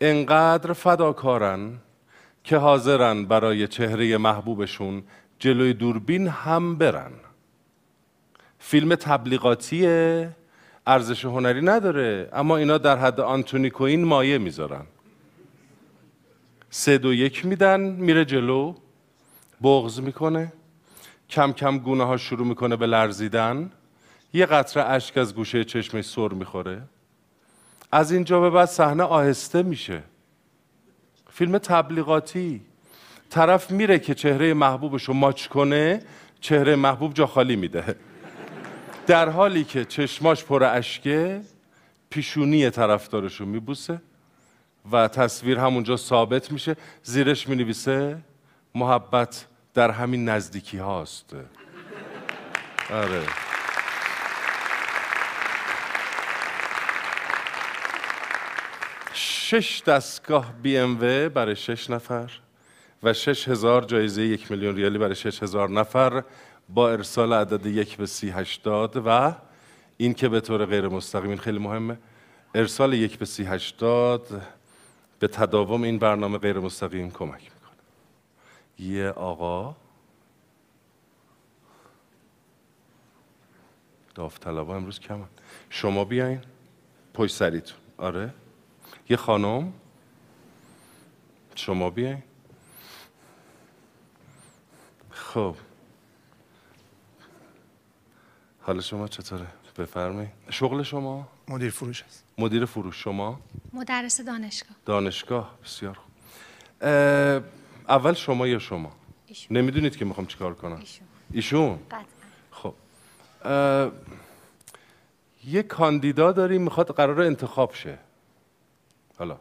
انقدر فداکارن که حاضرن برای چهره محبوبشون جلوی دوربین هم برن. فیلم تبلیغاتی ارزش هنری نداره اما اینا در حد آنتونی کوین مایه می‌ذارن. سه دو یک میدن میره جلو بغض می‌کنه. کم کم گونه ها شروع می‌کنه به لرزیدن. یه قطره اشک از گوشه چشمش سر می‌خوره. از اینجا به بعد صحنه آهسته میشه. فیلم تبلیغاتی. طرف میره که چهره محبوبش رو ماچ کنه چهره محبوب جا خالی میده. در حالی که چشماش پر اشکه پیشونی طرفدارش رو میبوسه. و تصویر همونجا ثابت میشه. زیرش می‌نویسه محبت در همین نزدیکی هاست. آره. شش دستگاه بی ام و برای شش نفر و شش هزار جایزه یک میلیون ریالی برای شش هزار نفر با ارسال عدد یک به سی هشتاد و این که به طور غیر مستقیم این خیلی مهمه ارسال یک به سی هشتاد به تداوم این برنامه غیر مستقیم کمک می‌کنه. یه آقا. داوطلبا امروز کمن. شما بیاین. پشت سریتون. آره. یه خانم. شما بیاین. خب. حال شما چطوره؟ بفرمایید. شغل شما؟ مدیر فروش است. مدیر فروش شما؟ مدرس دانشگاه. دانشگاه بسیار خوب. اول شما یا شما؟ ایشون. نمی‌دونید که می‌خوام چیکار کنم. ایشون. ایشون؟ قطعا. خب. یه کاندیدا داریم می‌خواد قرار انتخاب شه. حالا.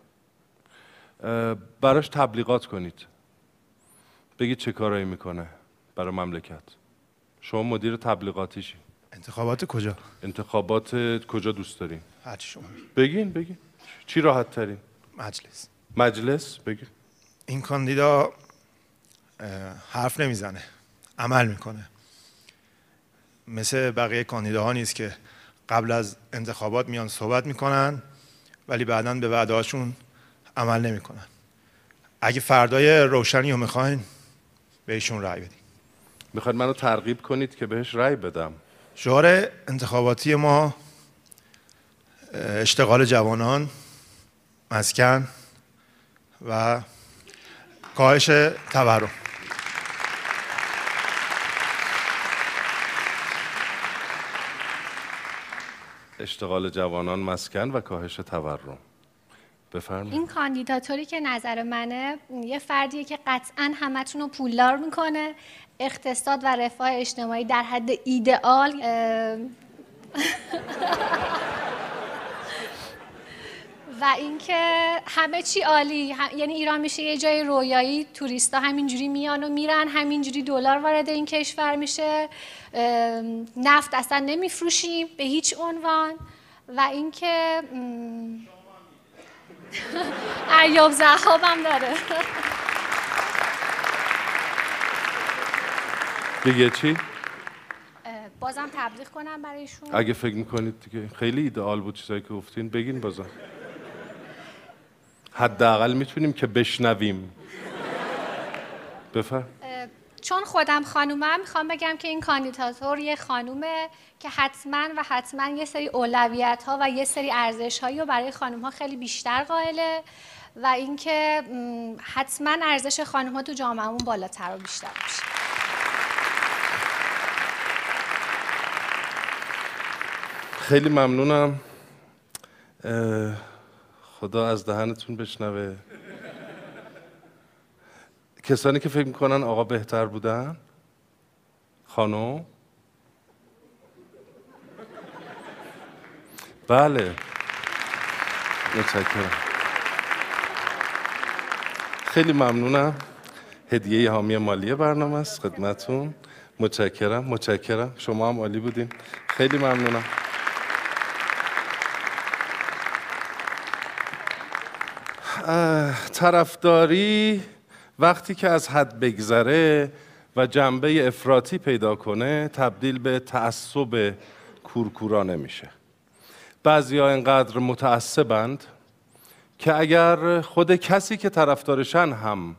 براش تبلیغات کنید. بگید چه کارایی می‌کنه برای مملکت. شما مدیر تبلیغاتیشی. انتخابات کجا؟ انتخابات کجا دوست دارین؟ هرچی شما بگید. بگین بگین. چی راحت ترین؟ مجلس. مجلس؟ بگین. این کاندیدا حرف نمی‌زنه. عمل می‌کنه. مثل بقیه کاندیداها نیست که قبل از انتخابات میان صحبت می‌کنن ولی بعدا به وعدهاشون عمل نمی‌کنن. اگه فردای روشنی رو می‌خواین بهشون رأی بدین. می‌خواید منو ترغیب کنید که بهش رأی بدم. شعار انتخاباتی ما اشتغال جوانان مسکن و کاهش تورم. اشتغال جوانان مسکن و کاهش تورم. بفرمایید. این کاندیداتوری که نظر منه یه فردیه که قطعا همتون رو پولدار می‌کنه. اقتصاد و رفاه اجتماعی در حد ایدئال و اینکه همه چی عالی. هم- یعنی ایران میشه یه جای رویایی. توریستا همینجوری میان و میرن همینجوری دلار وارد این کشور میشه. نفت اصلا نمیفروشیم به هیچ عنوان. و اینکه م، ایاب زهابم داره. دیگه چی؟ بازم تبلیغ کنم برایشون اگه فکر می‌کنید دیگه خیلی ایدئال بود چیزایی که گفتین بگین بازم. حداقل می‌تونیم که بشنویم. بفرم چون خودم خانومم می‌خوام بگم که این کاندیداتور یه خانومه که حتما و حتما یه سری اولویت ها و یه سری ارزش هایی رو برای خانوم ها خیلی بیشتر قائله و اینکه حتما ارزش خانوم ها تو جامعهمون بالاتر و بیشتر میشه. خیلی ممنونم. خدا از دهنتون بشنوه. کسانی که فکر می‌کنن آقا بهتر بودن؟ خانم؟ بله. متشکرم. خیلی ممنونم. هدیه حامی مالی برنامه است خدمتون. متشکرم متشکرم. شما هم عالی بودین. خیلی ممنونم. طرفداری وقتی که از حد بگذره و جنبه افراطی پیدا کنه تبدیل به تعصب کورکورانه میشه. بعضی ها اینقدر متعصبند که اگر خود کسی که طرفدارشن هم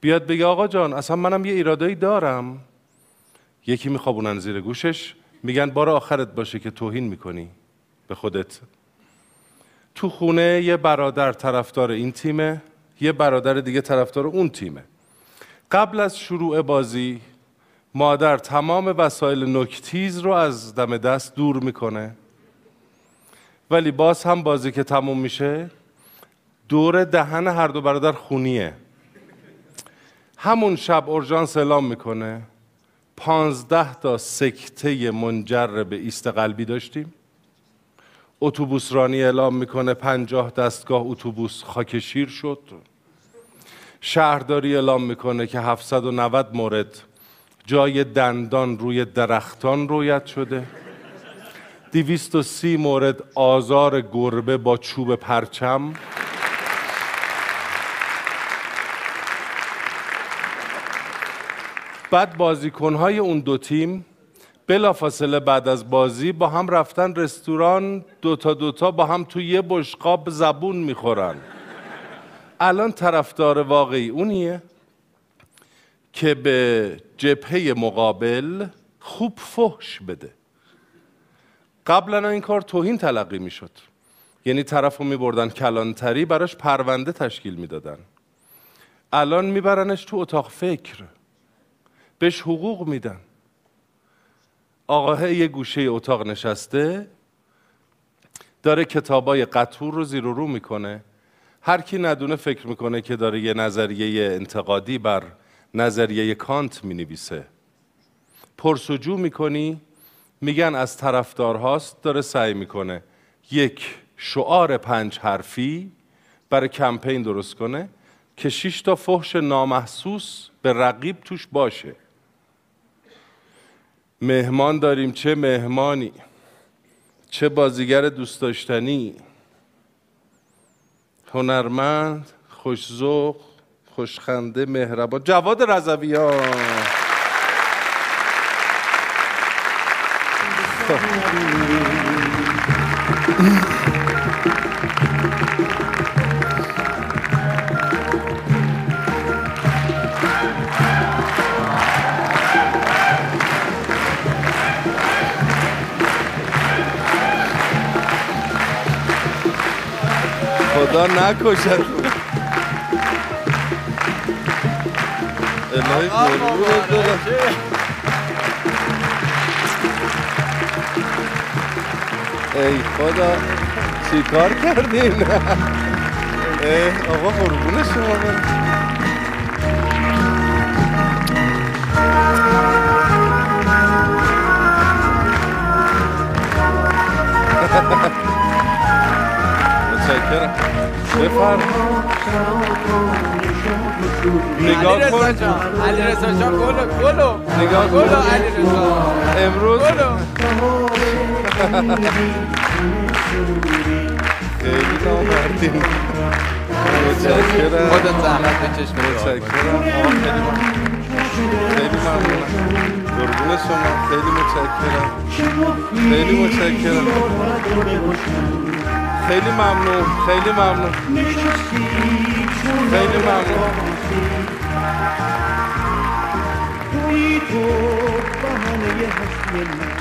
بیاد بگه آقا جان اصلا منم یه ایرادایی دارم. یکی میخوابونن زیر گوشش میگن بار آخرت باشه که توهین می‌کنی به خودت. تو خونه یه برادر طرفدار این تیمه یه برادر دیگه طرفدار اون تیمه. قبل از شروع بازی مادر تمام وسایل نکتیز رو از دم دست دور می‌کنه. ولی باز هم بازی که تموم میشه دور دهن هر دو برادر خونیه. همون شب اورژانس اعلام می‌کنه پانزده تا سکته منجر به ایست قلبی داشتیم. اتوبوس رانی اعلام می‌کنه پنجاه دستگاه اتوبوس خاک شیر شد. شهرداری اعلام می‌کنه که 790 مورد جای دندان روی درختان رویت شده. 230 مورد آزار گربه با چوب پرچم. بعد بازیکنهای اون دو تیم بلافاصله بعد از بازی با هم رفتن رستوران دوتا دوتا با هم تو یه بشقاب زبون می‌خورن. الان طرفدار واقعی اونیه که به جبهه مقابل خوب فحش بده. قبلا این کار توهین تلقی می‌شد. یعنی طرف رو میبردن کلانتری براش پرونده تشکیل می‌دادن. الان میبرنش تو اتاق فکر. بهش حقوق میدن. آقاه یه گوشه اتاق نشسته داره کتابای قطور رو زیر و رو می‌کنه. هر کی ندونه فکر می‌کنه که داره یه نظریه انتقادی بر نظریه کانت می‌نویسه. پرسجو می‌کنی میگن از طرفدارهاست داره سعی می‌کنه یک شعار پنج حرفی برای کمپین درست کنه که شش تا فحش نامحسوس به رقیب توش باشه. مهمان داریم چه مهمانی؟ چه بازیگر دوست داشتنی؟ هنرمند خوشذوق خوشخنده مهربان. جواد رضویان. الهی قربونت برم. ای خدا چی کار کردین ای آقا قربون شما برم. متشکرم بفرم. نگاه کن. علی رضا جان گلو گلو نگاه گلو علی رضا امروز خیلی نامردین متشکرم. خودت زحمت بکش متشکرم. خیلی ممنونم قربون شما. خیلی متشکرم. خیلی متشکرم. خیلی ممنون خیلی ممنون. خیلی ممنون.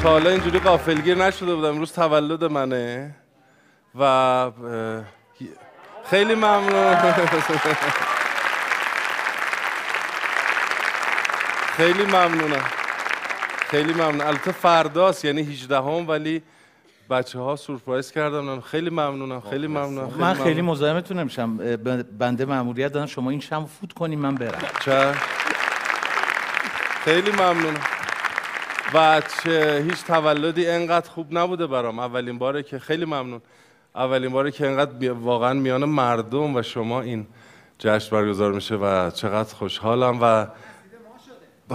تا حالا اینجوری غافلگیر نشده بودم. امروز تولد منه و خیلی ممنون. خیلی ممنونم. خیلی ممنون. البته فرداست یعنی 18 هم ولی بچه ها سورپرایز کردم خیلی ممنونم خیلی ممنونم من خیلی. مزاحمتون نمیشم. بنده مأموریت دارم شما این شم فوت کنیم من برم. چه؟ خیلی ممنونم و چه هیچ تولدی انقدر خوب نبوده برام. اولین باره که خیلی ممنون. اولین باره که انقدر واقعا میان مردم و شما این جشن برگزار میشه و چقدر خوشحالم و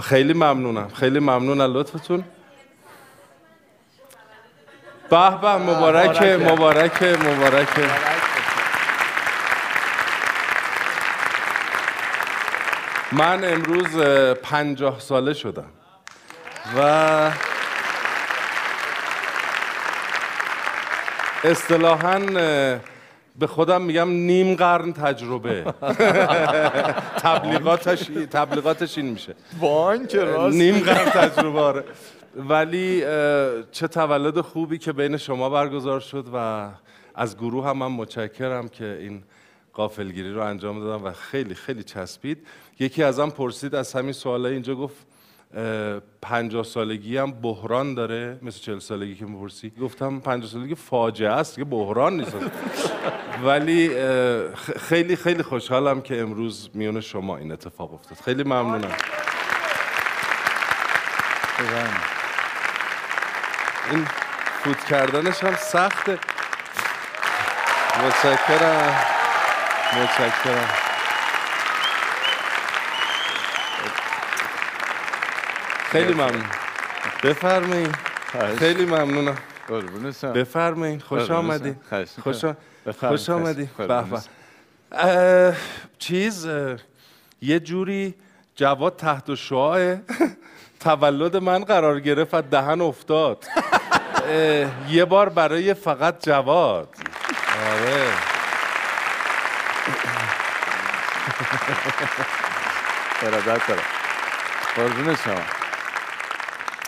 خیلی ممنونم. خیلی ممنون از لطفتون. به به مبارک مبارک. مبارک من امروز اه، پنجاه ساله شدم. و اصطلاحاً به خودم میگم نیم قرن تجربه. تبلیغاتش تبلیغاتش این میشه. بانک راست. نیم قرن تجربه آره. ولی چه تولد خوبی که بین شما برگزار شد و از گروه هم من متشکرم که این قافلگیری رو انجام دادم و خیلی خیلی چسبید. یکی ازم پرسید از همین سوالای اینجا گفت اه، پنجاه سالگی هم بحران داره؟ مثل چل سالگی که می‌پرسی؟ گفتم پنجاه سالگی فاجعه است که بحران نیست. ولی خیلی خیلی خوشحالم که امروز میون شما این اتفاق افتاد. خیلی ممنونم. این فوت کردنش هم سخته. متشکرم. متشکرم. خیلی ممنون. بفرمایید خیلی ممنونم. قربونتم بفرمایید خوش. آمدید خوش. خوش آمدید به چیز یه جوری جواد تحت شعاع تولد من قرار گرفت و دهن افتاد. یه بار برای فقط جواد. آره. ارادت دارم قربون شما.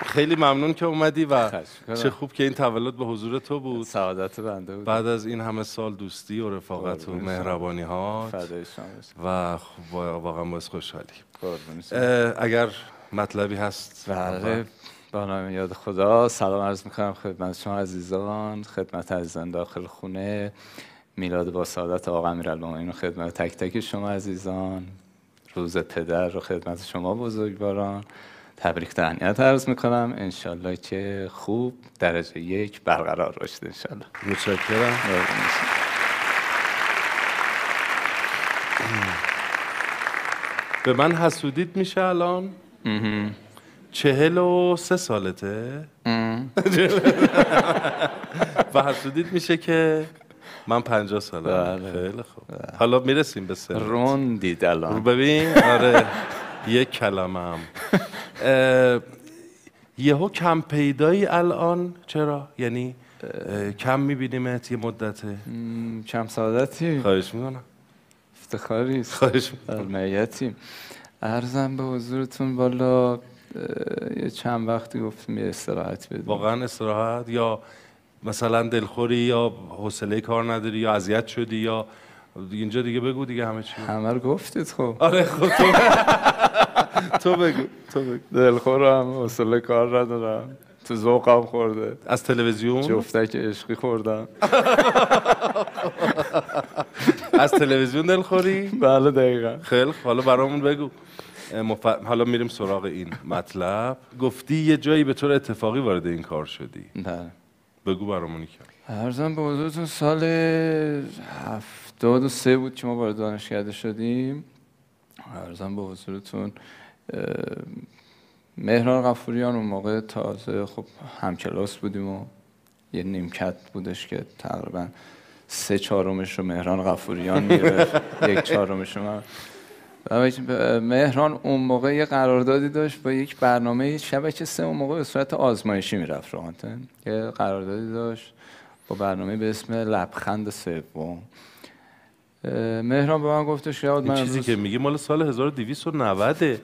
خیلی ممنون که اومدی و. چه خوب که این تولد به حضور تو بود. سعادت بنده بود. بعد از این همه سال دوستی و رفاقت و. مهربانی ها. و خب واقعا باعث خوشحالی. اگر مطلبی هست؟ بله با نام یاد خدا. سلام عرض می‌کنم خدمت شما عزیزان خدمت عزیزان داخل خونه. میلاد با سعادت آقا امیرالمومنین و خدمت تک تک شما عزیزان. روز پدر رو خدمت شما بزرگواران. تبریک تهنیت عرض می‌کنم. انشالله که خوب درجه یک برقرار باشید انشالله. متشکرم. به من حسودید میشه الان؟ چهل و سه سالته. و حسودید میشه که من پنجاه ساله بله. خیلی خوب. حالا می‌رسیم به سن روندید الان. ببین؟ آره. یک کلمه هم یهو کم پیدایی الان. چرا؟ یعنی کم میبینیمت یه مدته. کم سعادتی خواهش می‌کنم. افتخاری خواهش می‌کنم. ارزم به حضورتون بالا یه چند وقتی گفتیم یه استراحت بدیم. واقعا استراحت؟ یا مثلا دلخوری یا حوصله کار نداری یا اذیت شدی یا اینجا دیگه بگو دیگه همه چی. همه رو گفتید خب. آره خب تو تو بگو تو بگو. دلخورم حوصله کار ندارم. تو ذوقم خورده. از تلویزیون؟ جفتک عشقی خوردم. از تلویزیون دلخوری بله دقیقا. خیلی. حالا برامون بگو. مف... حالا میریم سراغ این مطلب. گفتی یه جایی به طور اتفاقی وارد این کار شدی. بله. بگو برامون کرد ارزم به حضورتون سال هفتاد و سه بود که ما وارد دانشکده شدیم. ارزم به حضورتون مهران غفوریان اون موقع تازه خب همکلاس بودیم و یه نیمکت بودش که تقریبا سه چهارمش رو مهران غفوریان می‌گرفت یک چهارمش رو من. مهران اون موقع یه قراردادی داشت با یک برنامه شبکه سه اون موقع به صورت آزمایشی می‌رفت رو آنتن. یه قراردادی داشت با برنامه به اسم لبخند سوم. مهران به من گفتش یاد من چیزی که میگی مال سال 1290 ش-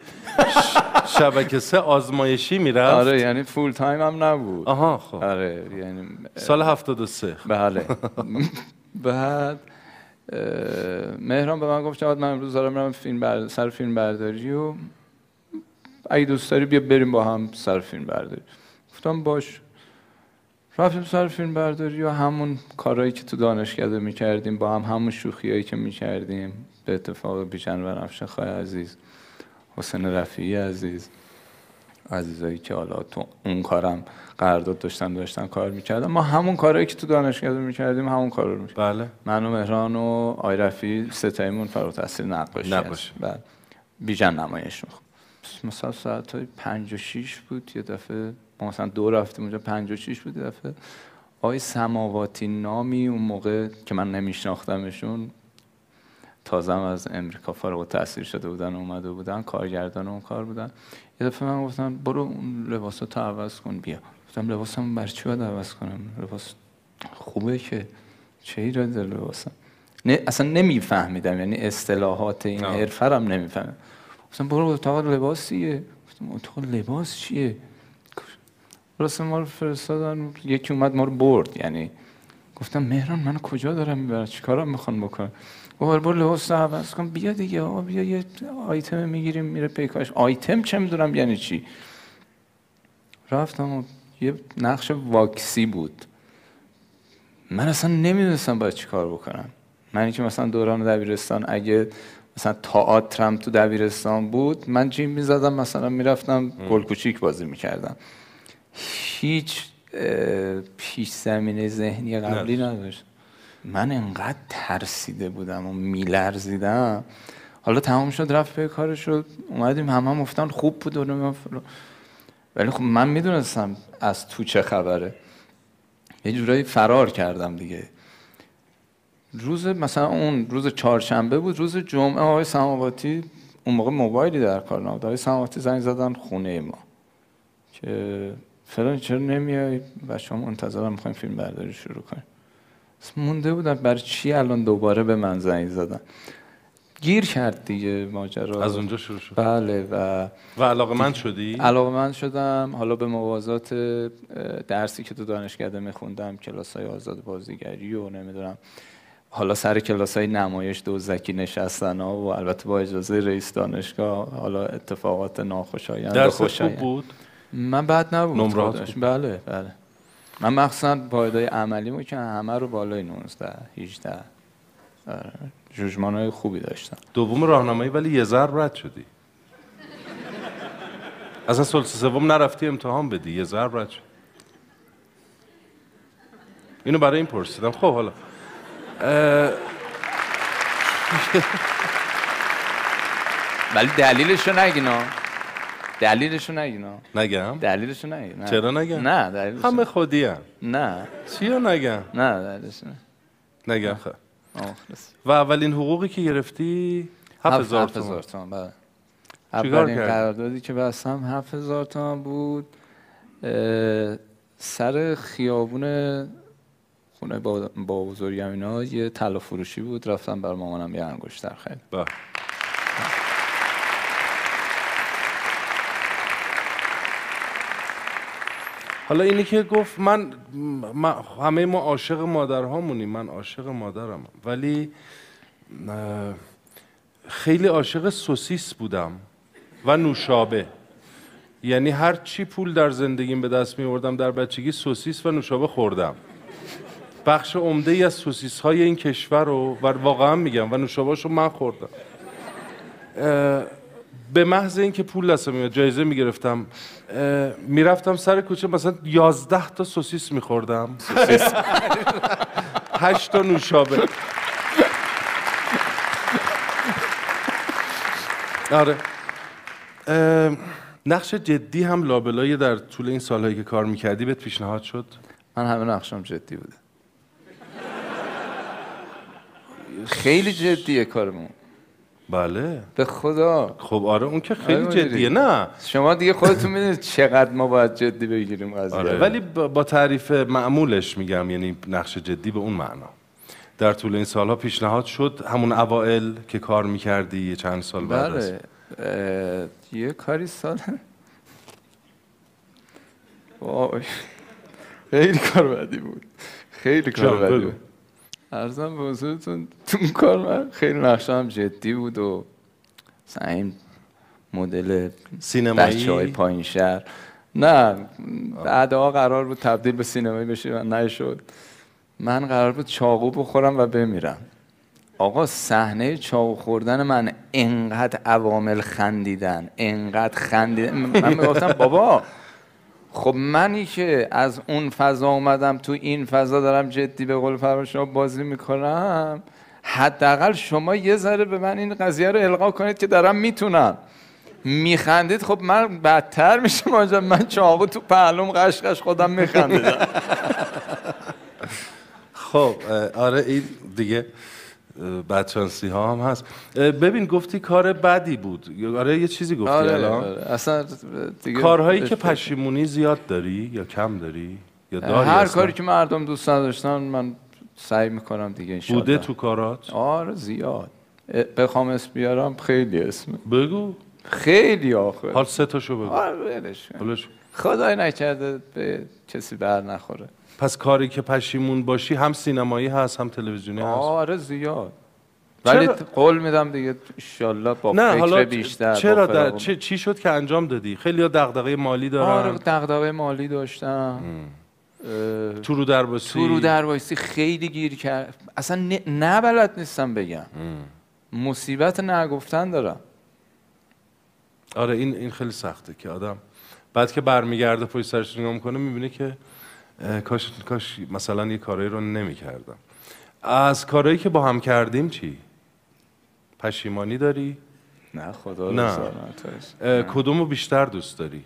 شبکه سه آزمایشی می‌رفت. آره یعنی فول تایم هم نبود. آها خب. آره یعنی سال 73 بله. بعد مهران به من گفت جواد من امروز دارم میرم فیلم بر... سر فیلم برداری و اگه دوست داری بیا بریم با هم سر فیلم برداری. گفتم باش. رفتیم سر فیلم برداری و همون کارهایی که تو دانشکده می‌کردیم با هم همون شوخیایی که می‌کردیم به اتفاق بیژن و نفشه خواهی عزیز حسین رفیعی عزیز. عزیزایی که حالا تو اون کارم قرارداد داشتن داشتن کار می‌کردن. ما همون کارهایی که تو دانشگاه می‌کردیم همون کار رو می‌کردیم. بله. من و مهران و آی رفی ستایمون فارغ التحصیل نقاشی نقاشی. هست. بله. بیژن نمایش می‌خوام. مثلا ساعت های پنج و شیش بود یه دفعه. ما مثلا دو رفتیم اونجا پنج و شیش بود یه دفعه. آقای سماواتی نامی اون موقع که من نمیشناختمشون تازه هم از امریکا فارغ التحصیل شده بودن اومده بودن کارگردان اون کار بودن. یه دفعه من گفتن برو اون لباس تو عوض کن بیا. گفتم لباسم بر چی باید عوض کنم؟ لباس خوبه که چه ایراد داره لباسم؟ نه اصلا نمیفهمیدم یعنی اصطلاحات این. حرفه هم نمیفهمیدم. گفتم برو اتاق لباس دیگه. گفتم اتاق لباس چیه؟ راست ما رو فرستادن. یکی اومد ما رو برد یعنی. گفتم مهران منو کجا دارم می‌برن چیکارم می‌خوان بکنن؟ گفت برو لباس عوض کن. بیا دیگه آقا بیا یه آیتم می‌گیریم میره پیکاش. آیتم چه می‌دونم یعنی چی؟ رفتم و یه نقش واکسی بود. من اصلا نمی‌دونستم باید چیکار بکنم. من که مثلا دوران دبیرستان اگه مثلا تئاترم تو دبیرستان بود من جیم می‌زدم مثلا می‌رفتم گل کوچیک بازی می‌کردم. هیچ پیش زمینه ذهنی قبلی نداشت. من انقدر ترسیده بودم و میلرزیدم. حالا تمام شد رفت به کارش شد اومدیم همه هم گفتن خوب بود و. ولی خب من می‌دونستم از تو چه خبره. یه جورایی فرار کردم دیگه. روز مثلا اون روز چهارشنبه بود روز جمعه آقای سماواتی اون موقع موبایلی در کار نبود. آقای سماواتی زنگ زدن خونه ما. که فلان چرا نمیای بچه هم منتظرم می‌خوایم فیلم برداری شروع کنیم. مونده بودم. برای چی الان دوباره به من زنگ زدن؟ گیر کرد دیگه ماجرا. از اونجا شروع شد. بله و و علاقه من شدی؟ علاقه من شدم. حالا به موازات درسی که تو دانشکده میخوندم کلاس های آزاد بازیگری و نمی‌دونم. حالا سر کلاس های نمایش دوزکی نشستن ها و البته با اجازه رئیس دانشگاه حالا اتفاقات ناخوشایند درس خوب بود؟ من بد نبود نمرات؟ بله بله. من مخصوصا واحدهای عملی که همه رو بالای 19 18 آره. جوجمان های خوبی داشتم. دوم راهنمایی ولی یه ضرب رد شدی. اصلا سلس سوم نرفتی امتحان بدی یه ضرب رد شد. اینو برای این پرسیدم. خب حالا. ولی دلیلشو نگینا دلیلشو نگینا نگم؟ دلیلشو نگی. چرا نگم؟ نه دلیلش همه خودی هم. نه. چیا نگم؟ نه دلیلش نه. نگم خب. و اولین حقوقی که گرفتی؟ هفت هزار هفت تومان هزار تومان. بله. اولین؟ قراردادی که بستم هفت هزار تومان بود سر خیابون خونه با, با بزرگم اینا یه طلا فروشی بود. رفتم بر مامانم یه انگشتر خیلی. حالا اینی که گفت من, همه ما عاشق مادرهامونیم من عاشق مادرم. ولی خیلی عاشق سوسیس بودم و نوشابه. یعنی هر چی پول در زندگیم به دست می آوردم در بچگی سوسیس و نوشابه خوردم. بخش عمده ای از سوسیس های این کشور رو و واقعا میگم و نوشابه‌اش رو من خوردم. به محض اینکه پول دستم میاد جایزه می‌گرفتم می‌رفتم سر کوچه مثلا یازده تا سوسیس میخوردم. هشت تا نوشابه. آره. نقش جدی هم لابلای در طول این سالهایی که کار می‌کردی بهت پیشنهاد شد؟ من همه نقشم جدی بوده. خیلی جدیه کارمون. بله. به خدا. خب آره اون که خیلی آره. جدیه نه. شما دیگه خودتون می‌دونید چقدر ما باید جدی بگیریم قضیه آره. ولی با تعریف معمولش میگم یعنی نقش جدی به اون معنا. در طول این سالها پیشنهاد شد همون اوائل که کار می‌کردی یه چند سال بعد از بله اه، یه کاری سال وای. خیلی کار بدی بود. خیلی کار بدی. بود. ارزم به حضورتون تو اون کار من خیلی نقشه هم جدی بود و این مدل سینمایی؟ بچه های پایین شهر. نه بعدها قرار بود تبدیل به سینمایی بشه و نشد. من قرار بود چاقو بخورم و بمیرم. آقا صحنه چاقو خوردن من انقدر عوامل خندیدن انقدر خندیدن. من می‌گفتم بابا خب منی که از اون فضا اومدم تو این فضا دارم جدی به قول شما بازی می‌کنم حداقل شما یه ذره به من این قضیه رو القا کنید که دارم می‌تونم. میخندید خب من بدتر میشه ماجرا من چاقو تو پهلوم قشقش خودم میخندیدم. خب آره این دیگه بدشانسی ها هم هست. ببین گفتی کار بدی بود. آره یه چیزی گفتی آره، الان. آره. اصلا دیگه کارهایی که پشیمونی زیاد داری یا کم داری یا داری هر اصلا؟ کاری که مردم دوست نداشتن من سعی می‌کنم دیگه انشالله بوده تو کارات؟ آره زیاد. بخوام اسم بیارم خیلی اسم. بگو. خیلی آخه. حال سه تاشو بگو. آره کن. خدای نکرده به کسی بر نخوره. پس کاری که پشیمون باشی هم سینمایی هست هم تلویزیونی هست. آره زیاد. ولی؟ قول میدم دیگه انشالله با نه فکر حالا بیشتر چرا در چه چی شد که انجام دادی؟ خیلی دغدغه مالی دارن. آره دغدغه مالی داشتم اه، تو رو درباسی تو رو دربایستی خیلی گیر کرد اصلا نه, نه بلد نیستم بگم. مصیبت نگفتن دارم. آره این این خیلی سخته که آدم بعد که برمیگرده پشت سرش نگاه می‌کنه می‌بینه که کاش کاش مثلا یه کارایی رو نمی‌کردم. از کارهایی که با هم کردیم چی؟ پشیمانی داری؟ نه خدا نه. رو. اه، کدومو بیشتر دوست داری؟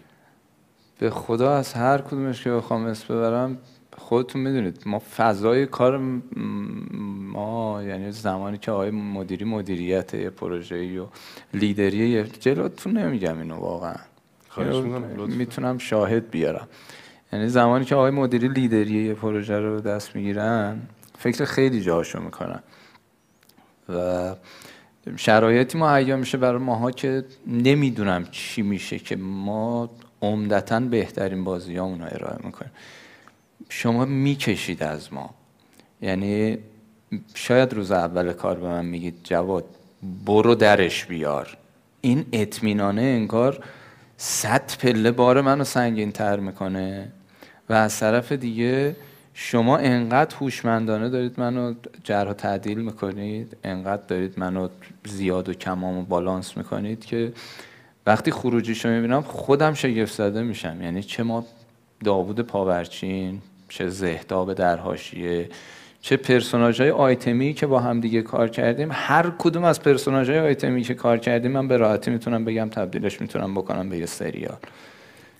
به خدا از هر کدومش که بخوام اسم ببرم خودتون می‌دونید ما فضای کار ما یعنی زمانی که آقای مدیری مدیریت یه پروژه‌ای و لیدری جلوتون نمیگم اینو واقعا. خواهش. می‌تونم شاهد بیارم. یعنی زمانی که آقای مدیری لیدری یه پروژه رو دست می‌گیرن فکر خیلی جاهاشو می‌کنن. و شرایطی مهیا میشه برای ماها که نمی‌دونم چی میشه که ما عمدتا بهترین بازیامون رو ارائه می‌کنیم. شما می‌کشید از ما. یعنی شاید روز اول کار به من میگید جواد برو درش بیار. این اطمینانه انگار صد پله بار منو سنگین تر می‌کنه. و از طرف دیگه شما انقدر هوشمندانه دارید منو جرح و تعدیل می‌کنید انقدر دارید منو زیاد و کمام و بالانس می‌کنید که وقتی خروجیشو می‌بینم خودم شگفت زده میشم. یعنی چه ما داوود پاورچین چه زهداب در حاشیه چه پرسوناژهای آیتمی که با هم دیگه کار کردیم. هر کدوم از پرسوناژهای آیتمی که کار کردیم من به راحتی می‌تونم بگم تبدیلش می‌تونم بکنم به یه سریال.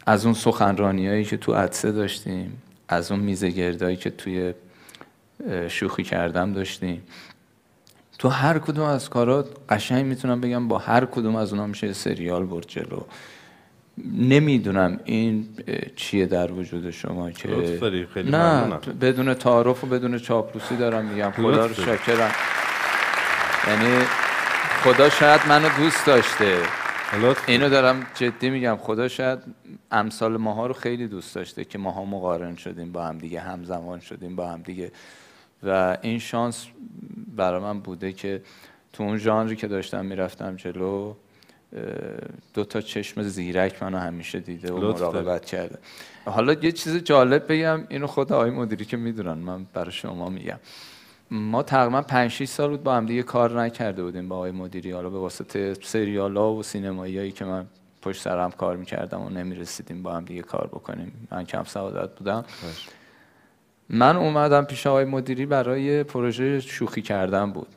از اون سخنرانیایی که تو عدسه داشتیم از اون میزه گردایی که توی شوخی کردم داشتیم. تو هر کدوم از کارات قشنگ می‌تونم بگم با هر کدوم از اونها میشه سریال برد جلو. نمی‌دونم این چیه در وجود شما که خیلی نه ممنونم. بدون تعارف و بدون چاپلوسی دارم میگم. خدا رو. شاکرم یعنی خدا شاید منو دوست داشته. اینو دارم جدی میگم خدا شاید امثال ماها رو خیلی دوست داشته که ماها مقارن شدیم با هم دیگه همزمان شدیم با هم دیگه. و این شانس برای من بوده که تو اون ژانری که داشتم می‌رفتم جلو دو تا چشم زیرک منو همیشه دیده و. مراقبت کرده. حالا یه چیز جالب بگم اینو خود آقای مدیری که می‌دونن من برای شما میگم. ما تقریبا 5 6 سال بود با هم دیگه کار نکرده بودیم با آقای مدیری حالا به واسطه سریال ها و سینماییایی که من پشت سرم کار می‌کردم و نمی‌رسیدیم با هم دیگه کار بکنیم. من کم سعادت بودم. من اومدم پیش آقای مدیری برای پروژه شوخی کردن بود.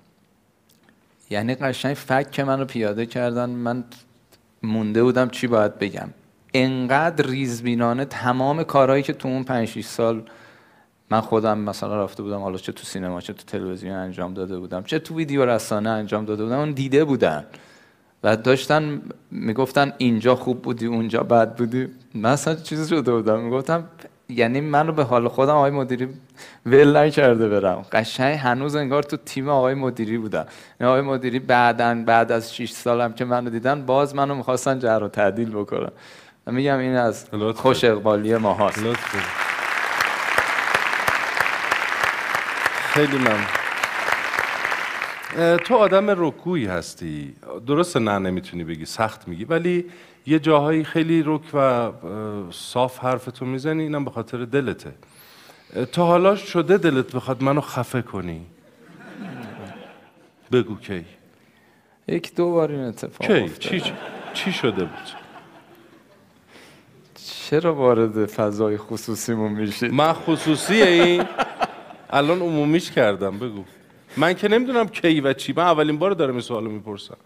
یعنی قشنگ فک که منو پیاده کردن. من مونده بودم چی باید بگم. انقدر ریزبینانه تمام کارهایی که تو اون 5 6 سال من خودم مثلا رفته بودم حالا چه تو سینما چه تو تلویزیون انجام داده بودم چه تو ویدیو رسانه انجام داده بودم اون دیده بودن. و داشتن می‌گفتن اینجا خوب بودی اونجا بد بودی. من اصلا چیزی شده بودم. می‌گفتم یعنی منو به حال خودم آقای مدیری ول نکرده برم. قشنگ هنوز انگار تو تیم آقای مدیری بودم. یعنی آقای مدیری بعدن بعد از 6 سالم که منو دیدن باز منو می‌خواستن جر و تعدیل بکنن میگم این از خوش اقبالی ما هاست لطف داری. خیلی ممنون. اه، تو آدم رکگویی هستی. درسته نه نمی‌تونی بگی سخت میگی. ولی یه جاهایی خیلی رک و صاف حرفتو می‌زنی اینم به خاطر دلته. تا حالا شده دلت بخواد منو خفه کنی؟ بگو کی. یک دو بار این اتفاق کی. چی چی شده بود؟ چرا وارد فضای خصوصیمون میشید؟ من خصوصی این الان عمومیش کردم بگو. من که نمی‌دونم کی و چی من اولین بار دارم این سوالو می‌پرسم.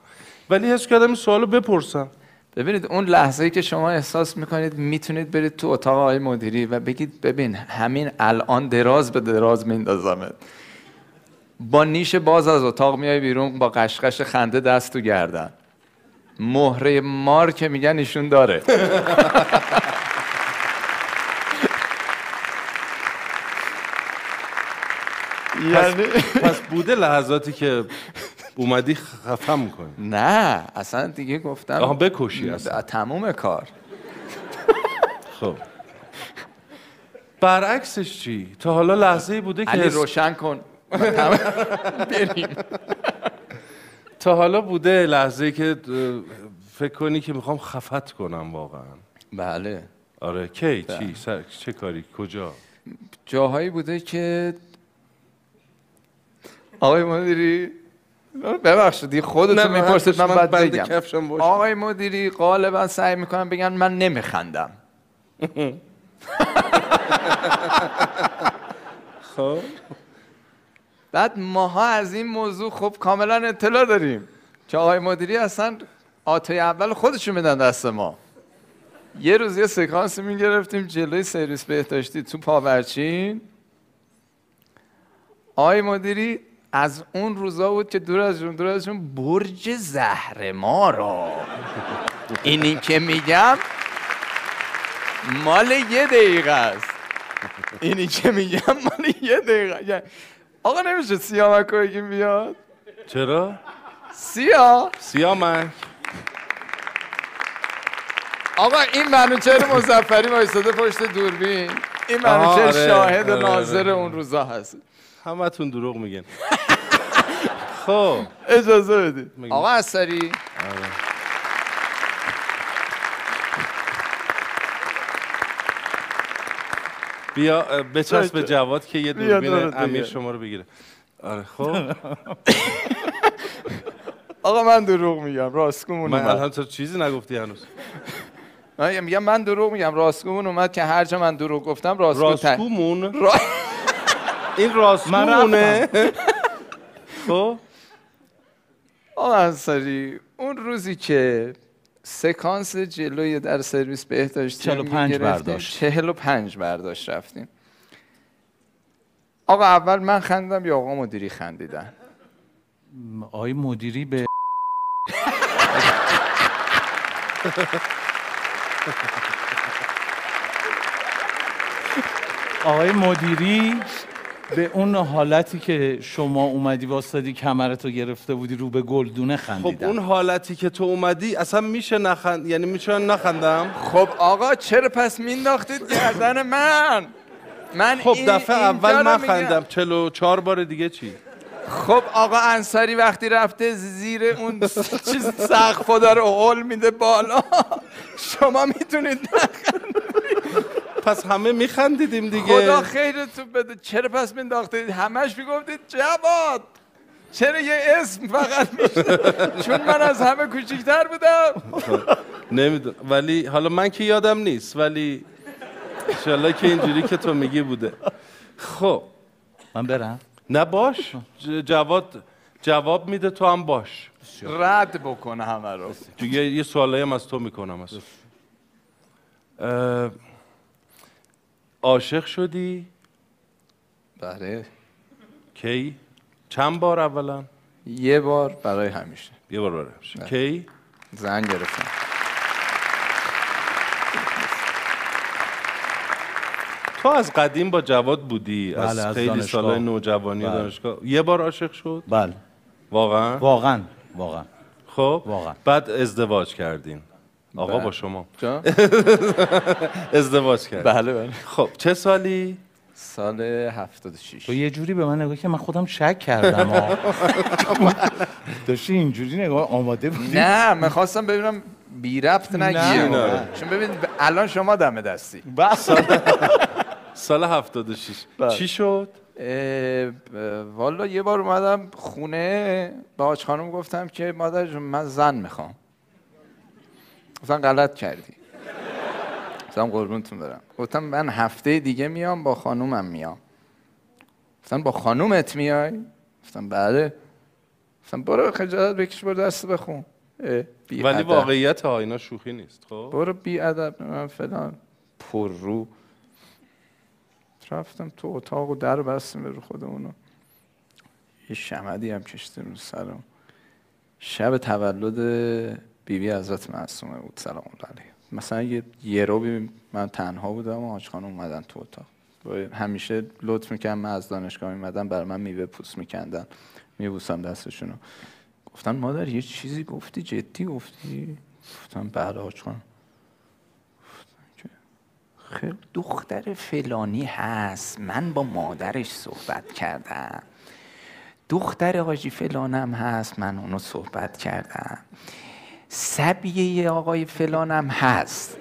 ولی حس کردم این سوالو بپرسم. ببینید اون لحظه ای که شما احساس می‌کنید می‌تونید برید تو اتاق آقای مدیری و بگید ببین همین الان دراز به دراز میندازمت. با نیش باز از اتاق میای بیرون با قشقش خنده دست تو گردن. مهره مار که میگن ایشون داره. یعنی پس بوده لحظاتی که اومدی خفم می‌کنی نه اصلا دیگه گفتم آها بکشی اصلا. تموم کار. خب. برعکسش چی؟ تا حالا لحظه بوده که علی روشن کن. بریم. تا حالا بوده لحظه که فکر کنی که می‌خوام خفت کنم واقعا. بله. آره کی؟ بله. چی؟ سر... چه کاری؟ کجا؟ جاهایی بوده که آقای مدیری ببخشید دیگه خودتون می‌پرسید من بند بگم. آقای مدیری غالبا سعی می‌کنن بگن من نمیخندم. خب. بعد ماها از این موضوع خب کاملا اطلاع داریم که آقای مدیری اصلا آتای اول خودشون میدن دست ما. یه روز یه سکانسی می‌گرفتیم جلوی سرویس بهداشتی تو پاورچین. آقای مدیری از اون روزا بود که دور از جون دور از جون برج زهر ما را اینی که میگم مال یه دقیقه است. اینی که میگم مال یه دقیقه. یعنی آقا نمیشه سیاه مکوگیم بیاد چرا؟ سیاه. سیامک آقا این منوچهر مزفری وایساده پشت دوربین. این منوچهر آره، شاهد و آره، ناظر آره. اون روزا هست. همتون دروغ میگن خب. اجازه بدید مگه- آقا اثری. بیا اه، بچسب به جواد که یه بیا دوربین امیر. شما رو بگیره. آره خب. آقا من دروغ میگم راستگومون من الان تو چیزی نگفتی هنوز. من میگم من دروغ میگم راستگومون اومد که هر جا من دروغ گفتم راستگو راستگومون؟ را- این راستگومونه خب؟ آقا انصاری اون روزی که سکانس جلوی در سرویس بهداشتی 45 می‌گرفتیم، برداشت. 45 برداشت رفتیم. آقا اول من خندم یا آقا مدیری خندیدن؟ آقای مدیری به آقای مدیری؟ به اون حالتی که شما اومدی واسطادی کمرتو گرفته بودی رو به گلدونه خب خندیدن اون حالتی که تو اومدی اصلا میشه نخند یعنی میشه نخندم؟ خب آقا چرا پس مینداختید گردن من؟ من خب دفعه اول من. خندم چلو چهار بار دیگه چی؟ خب آقا انصاری وقتی رفته زیر اون چیز سقف داره هول میده بالا. شما می‌تونید پس همه میخندیدیم دیگه. خدا خیرتون بده. چرا پس مینداختید؟ همش می‌گفتید جواد چرا یه اسم فقط میشه؟ چون من از همه کوچیکتر بودم. نمی‌دونم. ولی حالا من که یادم نیست ولی انشالله که اینجوری که تو میگی بوده. خب. من برم. نه باش. جواد جواب میده تو هم باش. رد بکنه همه رو. دیگه یه سوالایی هم از تو می‌کنم. از عاشق شدی؟ بله. کی؟ چند بار اولا؟ یه بار برای همیشه. یه بار برای همیشه. کی؟ زن گرفتم. تو از قدیم با جواد بودی؟ بله، از از خیلی. سالهای نوجوانی و بله. دانشگاه. یه بار عاشق شد؟ بله. واقعا؟ واقعا. واقعا. خب واقعا. بعد ازدواج کردین. آقا بله. با شما؟ ازدواج کرد. بله بله. خب چه سالی؟ سال 76 تو یه جوری به من نگاه که من خودم شک کردم. داشتی اینجوری نگاه آماده بودی؟ نه می‌خواستم ببینم بی ربط نگیه. چون ببینید الان شما دم دستی. سال 76 بله. چی شد؟ والا یه بار اومدم خونه به آج خانم گفتم که مادر من زن می‌خوام. گفتم غلط کردی. گفتم قربونتون برم. گفتم من هفته دیگه میام با خانومم میام. گفتم با خانومت میای؟ گفتم بله. گفتم برو خجالت بکش برو دست بخون. ولی. واقعیت ها اینا شوخی نیست خب؟ برو بی ادب من فلان. پر رو. رفتم تو اتاق و در بستیم رو خودمونو. یه شمدی هم کشتیم رو سرم. شب تولد بیبی حضرت معصومه بود سلام الله علیه. مثلا یه یه رو من تنها بودم و حاج خانم اومدن تو اتاق. همیشه لطف می‌کنم من از دانشگاه میمدم برای من میوه پوست میکندن میبوسم دستشونو. گفتن مادر یه چیزی گفتی؟ جدی گفتی؟ گفتم بله حاج خانم. خیلی دختر فلانی هست. من با مادرش صحبت کردم. دختر حاجی فلانم هست من اونو صحبت کردم. سبیه آقای فلانم هست.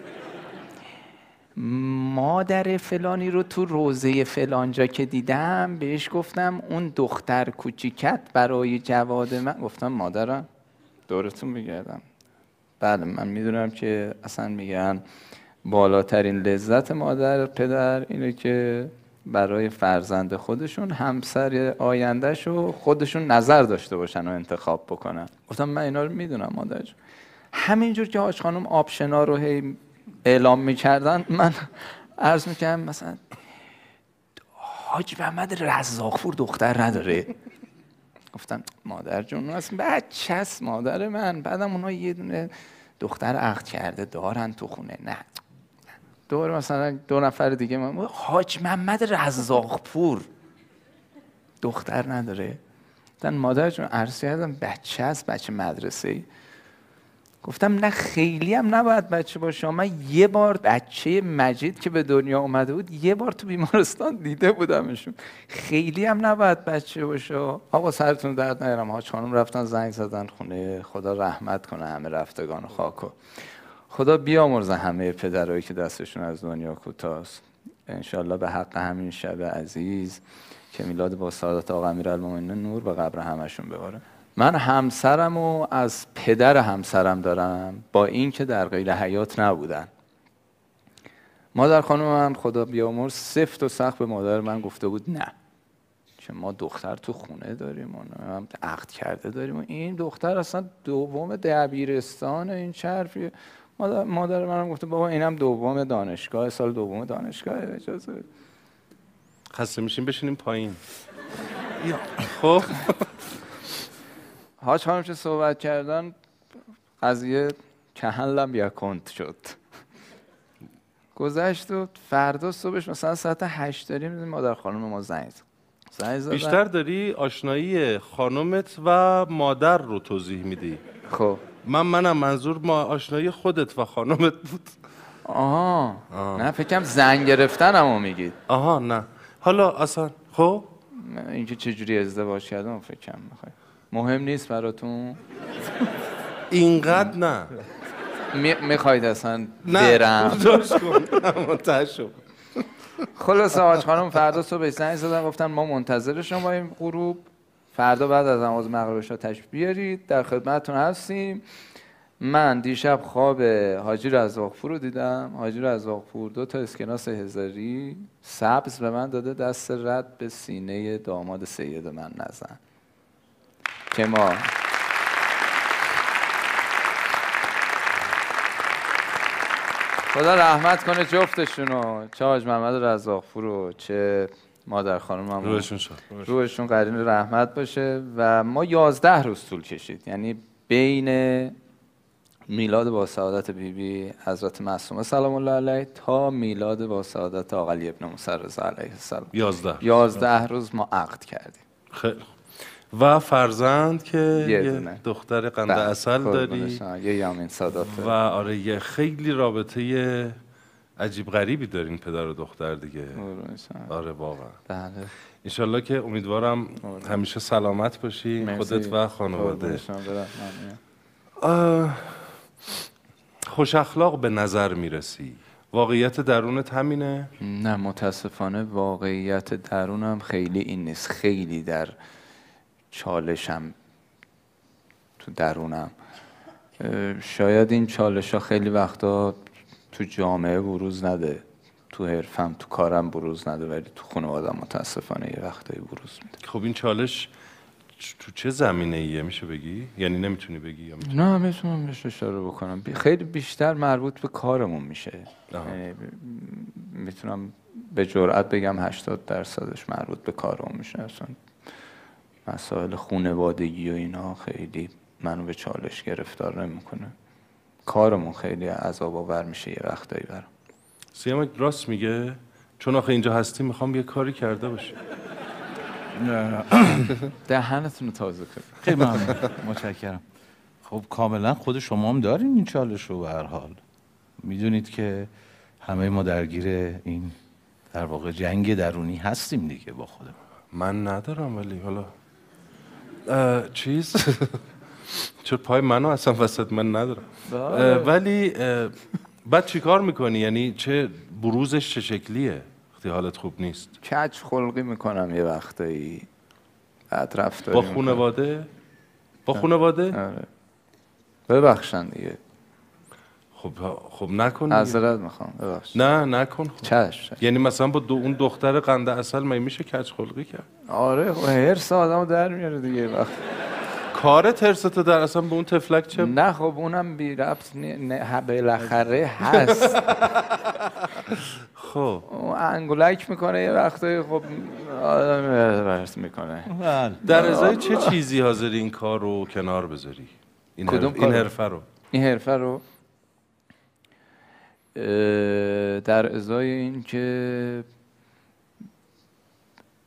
مادر فلانی رو تو روزه فلانجا که دیدم بهش گفتم اون دختر کوچیکت برای جواد من. گفتم مادرم دورتون بگردم بله من می‌دونم که اصلا میگن بالاترین لذت مادر پدر اینه که برای فرزند خودشون همسر آیندهش رو خودشون نظر داشته باشن و انتخاب بکنن. گفتم من اینا رو می‌دونم مادر همینجور که حاج خانم آپشنا رو هی اعلام می‌کردن من عرض می‌کردم مثلا حاج محمد رزاقپور دختر نداره. گفتم مادر جون اصلا بچه است مادر من. بعدم اونا یه دونه دختر عقد کرده دارن تو خونه. نه. دور مثلا دو نفر دیگه من حاج محمد رزاقپور دختر نداره. مادر جون عرض کردم بچه است بچه مدرسه گفتم نه خیلی هم نباید بچه باشه. من یه بار بچه مجید که به دنیا اومده بود یه بار تو بیمارستان دیده بودمشون. خیلی هم نباید بچه باشه. آقا سرتون درد نیارم حاج خانم رفتن زنگ زدن خونه. خدا رحمت کنه همه رفتگان خاکو خدا بیامرزه همه پدرایی که دستشون از دنیا کوتاست. انشالله به حق همین شب عزیز که میلاد با سعادت آقا امیرالمومنین نور به قبر همشون بباره. من همسرم و از پدر همسرم دارم با این که در غیر حیات نبودن. مادر خانومم خدا بیامرز سفت و سخت به مادر من گفته بود نه. که ما دختر تو خونه داریم و هم عقد کرده داریم و این دختر اصلا دوم دبیرستان این چرفیه مادر, مادر منم گفته بابا اینم دوم دانشگاه سال دوم دانشگاه اجازه. خسته میشیم بشینیم پایین. خب. حاج خانم چه صحبت کردن قضیه کهنلم یکونت شد. گذشت و فردا صبحش مثلا ساعت هشت داریم مادر خانم ما زنگ زد. بیشتر داری آشنایی خانومت و مادر رو توضیح میدی. خب. من منم منظور ما آشنایی خودت و خانومت بود. آها. نه فکرم زنگ گرفتن همو میگید آها نه. حالا اصلا خب؟ اینکه چجوری ازدواج کردم فکرم می‌خوای. مهم نیست براتون؟ اینقدر نه. می... می‌خواید اصلا نه. برم. شد. خلاص آج خانم فردا صبح زنگ زدن گفتن ما منتظر شما این غروب. فردا بعد از نماز مغرب شما تشریف بیارید. در خدمتتون هستیم. من دیشب خواب حاجی رزاقپور رو دیدم. حاجی رزاقپور دو تا اسکناس هزاری سبز به من داده. دست رد به سینه داماد سید من نزن. که ما خدا رحمت کنه جفتشونو. چه حاج محمد رزاقپور رو چه مادر خانم هم روحشون شد روحشون قرین رحمت باشه و ما یازده روز طول کشید. یعنی بین میلاد با سعادت بیبی حضرت معصومه سلام الله علیه تا میلاد با سعادت آقا علی ابن رضا علیه السلام. یازده یازده روز ما عقد کردیم. خیلی. و فرزند که یه یه. دختر قند بله، اصل داری. یه یامین صادافه و آره یه خیلی رابطه عجیب غریبی دارین پدر و دختر دیگه. آره واقعا. بله. انشالله که امیدوارم همیشه سلامت باشی مرسی. خودت و خانواده. خوش اخلاق به نظر می‌رسی. واقعیت درونت همینه؟ نه متاسفانه واقعیت درونم خیلی این نیست. خیلی در چالشم تو درونم. شاید این چالش ها خیلی وقتا تو جامعه بروز نده تو حرفم تو کارم بروز نده ولی تو خانوادم متاسفانه یه وقتایی بروز میده. خب این چالش تو چه زمینه ایه میشه بگی؟ یعنی نمی‌تونی بگی یا می‌تونی؟ نه می‌تونم بهش اشاره بکنم. خیلی بیشتر مربوط به کارمون میشه. یعنی می‌تونم به جرئت بگم 80 درصدش مربوط به کارمون میشه. اصلا مسائل خونوادگی و اینا خیلی منو به چالش گرفتار نمی‌کنه. کارمون خیلی عذاب آور میشه یه وقتایی برام. سیامک راست میگه؟ چون آخه اینجا هستی می‌خوام یه کاری کرده باشی دهنتون رو تازه کنید. خیلی ممنون. متشکرم. خب کاملا خود شما هم دارین این چالش رو به هر حال. می‌دونید که همه ما درگیر این در واقع جنگ درونی هستیم دیگه با خودمون. من ندارم ولی حالا چیز؟ چرا پای منو اصلا وسط من ندارم. اه، ولی بعد چی کار می‌کنی؟ یعنی چه بروزش چه شکلیه؟ وقتی حالت خوب نیست. کج خلقی می‌کنم یه وقتایی. بعد رفتاری با می‌کنم. خونواده با خونواده آره. ببخشن دیگه. خب خب نکن. معذرت می‌خوام نه نکن خب. چشم یعنی مثلا با دو اون دختر قنده اصل می میشه کج خلقی کرد؟ آره خب هرس آدمو در میاره دیگه وقت. کار ترستو در اصلا به اون تفلک چه؟ نه خب اونم بی ربط نه ه- بالاخره هست. خب. اون انگولک می‌کنه یه وقتایی خب آدم می‌کنه. بله. در ازای چه چیزی حاضری این کار رو کنار بذاری؟ این. این؟ حرفه رو. این حرفه رو؟ در ازای این که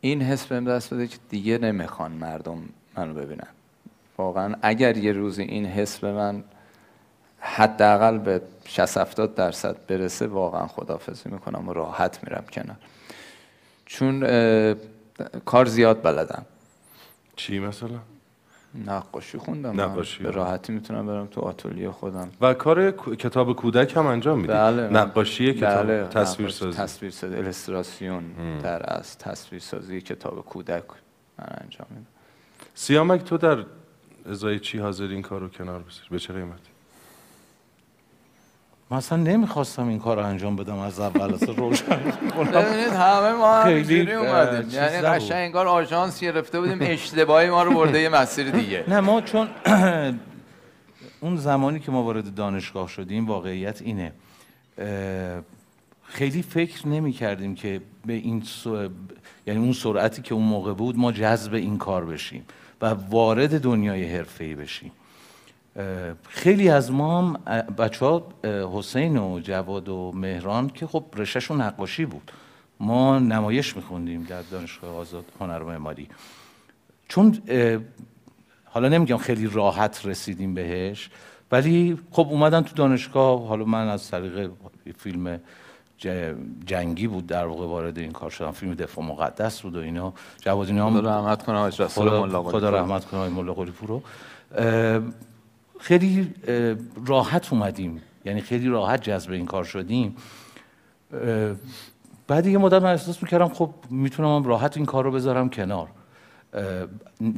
این حس بهم دست بده که دیگه نمی‌خوان مردم منو ببینن. واقعا اگر یه روزی این حس به من حداقل به 60 70 درصد برسه واقعا خدافزی می‌کنم و راحت میرم کنار. چون کار زیاد بلدم. چی مثلا؟ نقاشی خوندم. نقاشی. به راحتی می‌تونم برم تو آتلیه خودم. و کار کتاب کودک هم انجام میدی؟ بله. نقاشی کتاب بله، تصویر سازی تصویرسازی الستراسیون در از تصویرسازی کتاب کودک من انجام میدم. سیامک تو در ازای چی حاضری این کار رو کنار بذاری؟ به چه قیمت من اصلا نمی‌خواستم این کار رو انجام بدم از اول اصلا روشن ببینید همه ما هم خیلی، اومدیم. یعنی. قشنگ انگار آژانس گرفته بودیم اشتباهی ما رو برده یه مسیر دیگه. نه ما چون اون زمانی که ما وارد دانشگاه شدیم واقعیت اینه. خیلی فکر نمی کردیم که به این سو- یعنی اون سرعتی که اون موقع بود ما جذب این کار بشیم و وارد دنیای حرفه‌ای بشیم. خیلی از ما هم بچه ها حسین و جواد و مهران که خب رشتهشون نقاشی بود. ما نمایش میخوندیم در دانشگاه آزاد هنر و معماری. چون حالا نمیگم خیلی راحت رسیدیم بهش ولی خب اومدن تو دانشگاه حالا من از طریق فیلم جنگی بود در واقع وارد این کار شدم. فیلم دفاع مقدس بود و اینا. جواد اینا هم خدا رحمت کنه خدا, خدا. رحمت کنه پور رو خیلی راحت اومدیم. یعنی خیلی راحت جذب این کار شدیم. بعد یه مدت من احساس می‌کردم خب می‌تونم هم راحت این کار رو بذارم کنار.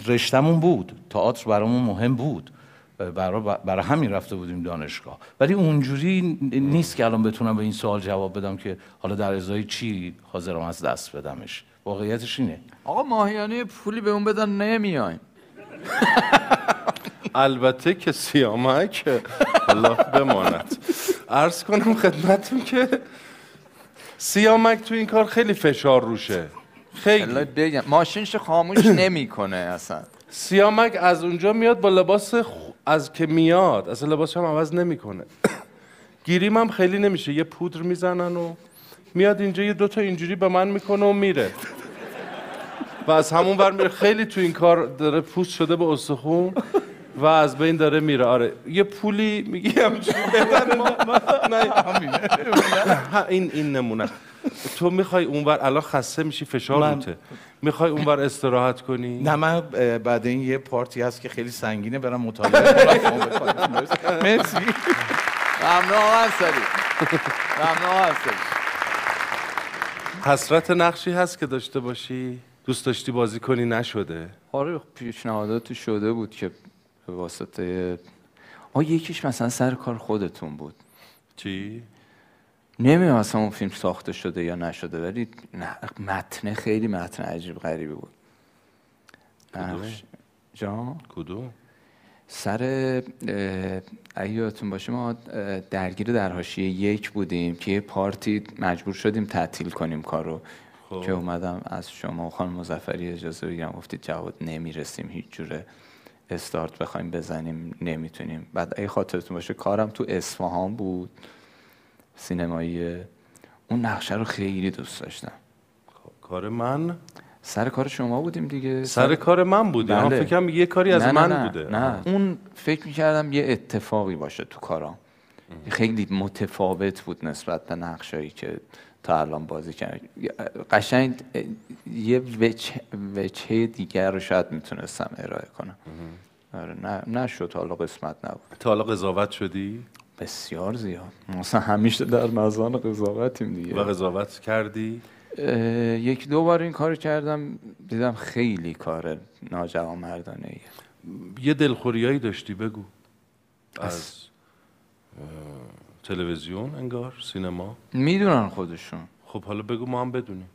رشتمون بود. تئاتر برامون مهم بود. برای همین رفته بودیم دانشگاه. ولی اونجوری نیست که الان بتونم به این سوال جواب بدم که حالا در ازای چی حاضرم از دست بدمش. واقعیتش اینه. آقا ماهیانه پولی به اون بدن نمیایم البته که سیامک الله بماند. عرض کنم خدمتتون که سیامک تو این کار خیلی فشار روشه. خیلی. بگم ماشینش خاموش نمی‌کنه اصلا. سیامک از اونجا میاد با لباس خ- از که میاد اصلا لباسش هم عوض نمی‌کنه. گیریم هم خیلی نمیشه یه پودر می‌زنن و میاد اینجا یه دوتا اینجوری به من می‌کنه و میره. و از همون ور میره. خیلی تو این کار داره پوست شده به استخون و از بین داره میره. آره. یه پولی میگی همچون بدن ما نه ها، این این نمونه. تو می‌خوای اونور الان خسته میشی فشار من- روته. می‌خوای اونور استراحت کنی؟ نه من بعد این یه پارتی هست که خیلی سنگینه برم مطالعه کنم. مرسی. ممنون آقا انصاری. ممنون هستش حسرت نقشی هست که داشته باشی؟ دوست داشتی بازی کنی؟ نشده. آره پیشنهاداتی شده بود که به واسطه آه یکیش مثلا سر کار خودتون بود. چی؟ نمی‌دونم اصلا اون فیلم ساخته شده یا نشده ولی متن خیلی متن عجیب غریبی بود. نقش. جان؟ کدوم؟ سر یادتون باشه ما درگیر در حاشیه یک بودیم که یه پارتی مجبور شدیم تعطیل کنیم کارو. خب. که اومدم از شما و خانم مزفری اجازه بگیرم. گفتید جواد نمی‌رسیم هیچ جوره. استارت بخوایم بزنیم نمی‌تونیم. بعد اگه خاطرتون باشه کارم تو اصفهان بود سینمایی. اون نقشه رو خیلی دوست داشتم. کار من؟ سر کار شما بودیم دیگه. سر کار من بودی؟ آها، بله. فکرم یه کاری از نه، من نه، نه، بوده. نه. اون فکر می‌کردم یه اتفاقی باشه تو کارام. خیلی متفاوت بود نسبت به نقشایی که تا الان بازی کرد قشنگ یه وجه, وجه دیگر رو شاید می‌تونستم ارائه کنم. آره نه نشد. حالا قسمت نبود. تا حالا قضاوت شدی؟ بسیار زیاد. مثلا همیشه در مزان قضاوتیم دیگه. و قضاوت کردی؟ یک دو بار این کار کردم. دیدم خیلی کار ناجوانمردانه ایه یه دلخوریایی داشتی؟ بگو. از تلویزیون انگار سینما. می‌دونن خودشون. خب حالا بگو ما هم بدونیم.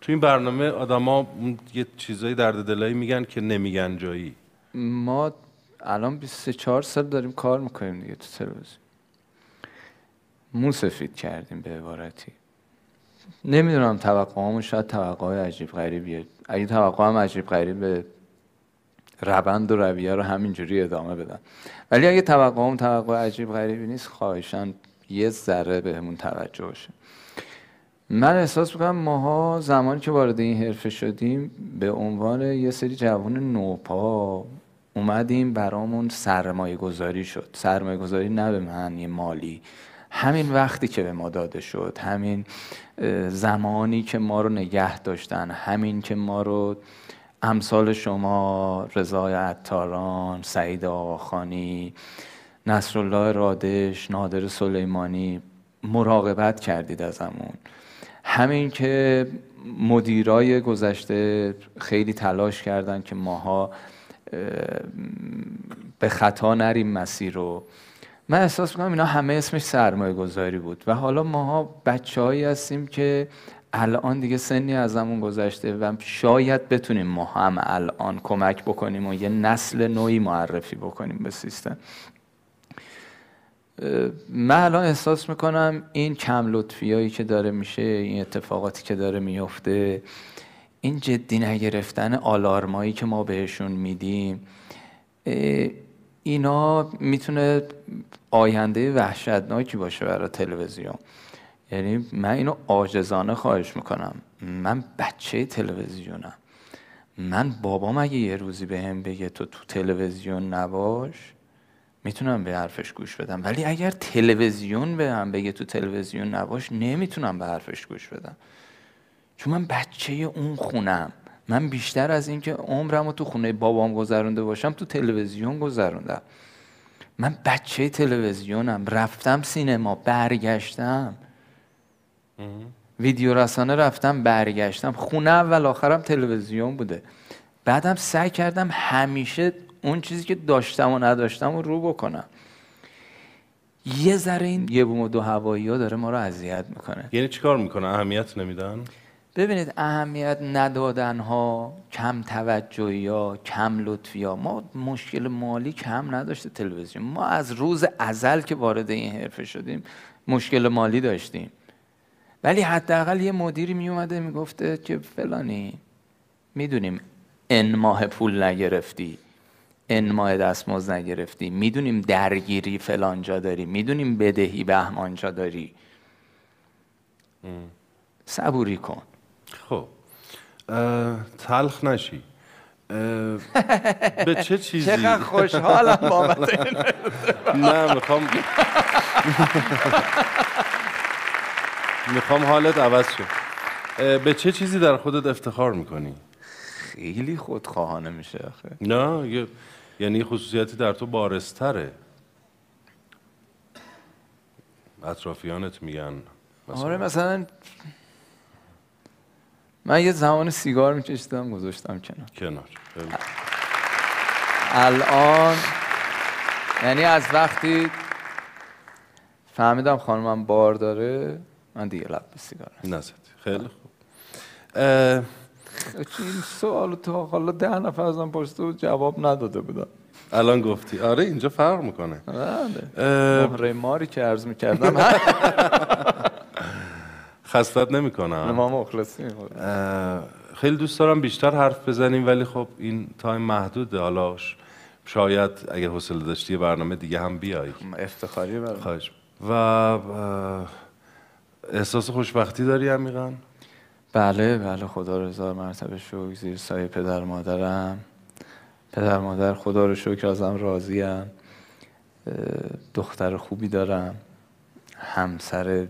تو این برنامه آدما یه چیزایی درد دلایی میگن که نمیگن جایی. ما الان 23 سال داریم کار می‌کنیم دیگه تو تلویزیون. مو سفید کردیم به عبارتی. نمی‌دونم توقعامون شاید توقع عجیب غریبیه. اگه توقع هم عجیب غریبه روند و رویه رو همینجوری ادامه بدن. ولی اگه توقعام توقع عجیب غریبی نیست خواهشان یه ذره بهمون توجه باشه. من احساس می‌کنم ماها زمانی که وارد این حرفه شدیم به عنوان یه سری جوان نوپا اومدیم برامون سرمایه گذاری شد. سرمایه گذاری نه به معنی مالی. همین وقتی که به ما داده شد همین زمانی که ما رو نگه داشتن همین که ما رو امثال شما رضای عطاران سعید آقاخانی نصرالله رادش نادر سلیمانی مراقبت کردید ازمون. همین که مدیرای گذشته خیلی تلاش کردن که ماها اه، به خطا نریم مسیر رو. من احساس می‌کنم اینا همه اسمش سرمایه گذاری بود و حالا ماها بچه هایی هستیم که الان دیگه سنی ازمون گذشته و شاید بتونیم ما هم الان کمک بکنیم و یه نسل نوعی معرفی بکنیم به سیستم. من الان احساس می‌کنم این کم لطفی هایی که داره میشه این اتفاقاتی که داره میفته این جدی نگرفتن آلارمایی که ما بهشون میدیم اینا می‌تونه آینده وحشتناکی باشه برای تلویزیون. یعنی من اینو عاجزانه خواهش می‌کنم. من بچه تلویزیونم. من بابام اگه یه روزی به هم بگه تو تو تلویزیون نباش می‌تونم به حرفش گوش بدم. ولی اگر تلویزیون به هم بگه تو تلویزیون نباش نمی‌تونم به حرفش گوش بدم. چون من بچه اون خونم. من بیشتر از اینکه عمرم رو تو خونه بابام گذرونده باشم تو تلویزیون گذروندم. من بچه تلویزیونم. رفتم سینما برگشتم. ویدیو رسانه رفتم برگشتم. خونه اول آخرم تلویزیون بوده. بعدم سعی کردم همیشه اون چیزی که داشتم و نداشتم رو رو بکنم. یه ذره این یه بوم و دو هوایی ها داره ما رو اذیت می‌کنه. یعنی چیکار می‌کنه؟ اهمیت نمیدن؟ ببینید اهمیت ندادن ها کم توجهی ها کم لطفی ها. ما مشکل مالی کم نداشته تلویزیون. ما از روز ازل که وارد این حرفه شدیم مشکل مالی داشتیم. ولی حداقل یه مدیری می اومده می‌گفته که فلانی می‌دونیم ان ماه پول نگرفتی ان ماه دستمزد نگرفتی می‌دونیم درگیری فلان جا داری می‌دونیم بدهی بهمان جا داری. صبوری کن. خب. تلخ نشی. به چه چیزی؟ چقدر خوشحالم بابت نه می‌خوام می‌خوام حالت عوض اه، به چه چیزی در خودت افتخار می‌کنی؟ خیلی خودخواهانه میشه آخه. نه یه- یعنی خصوصیتی در تو بارستره اطرافیانت میگن مثلا؟ آره مثلا من یه زمان سیگار میکشیدم گذاشتم کنار. کنار. الان یعنی از وقتی فهمیدم خانمم بار داره من دیگه لب به سیگار نزدی خیلی خوب اه، این سوال تا حالا ده نفر ازم پرسیده بود جواب نداده بودم الان گفتی آره اینجا فرق می‌کنه بله مهره ماری که عرض می‌کردم خستت نمی‌کنم ما مخلصیم خیلی دوست دارم بیشتر حرف بزنیم ولی خب این تایم محدوده حالا شاید اگه حوصله داشتی برنامه دیگه هم بیای افتخاری برام خواهش و احساس خوشبختی داری عمیقا؟ بله بله خدا رو هزار مرتبه شکر زیر سایه پدر مادرم. پدر مادر خدا رو شکر ازم راضیم دختر خوبی دارم. همسر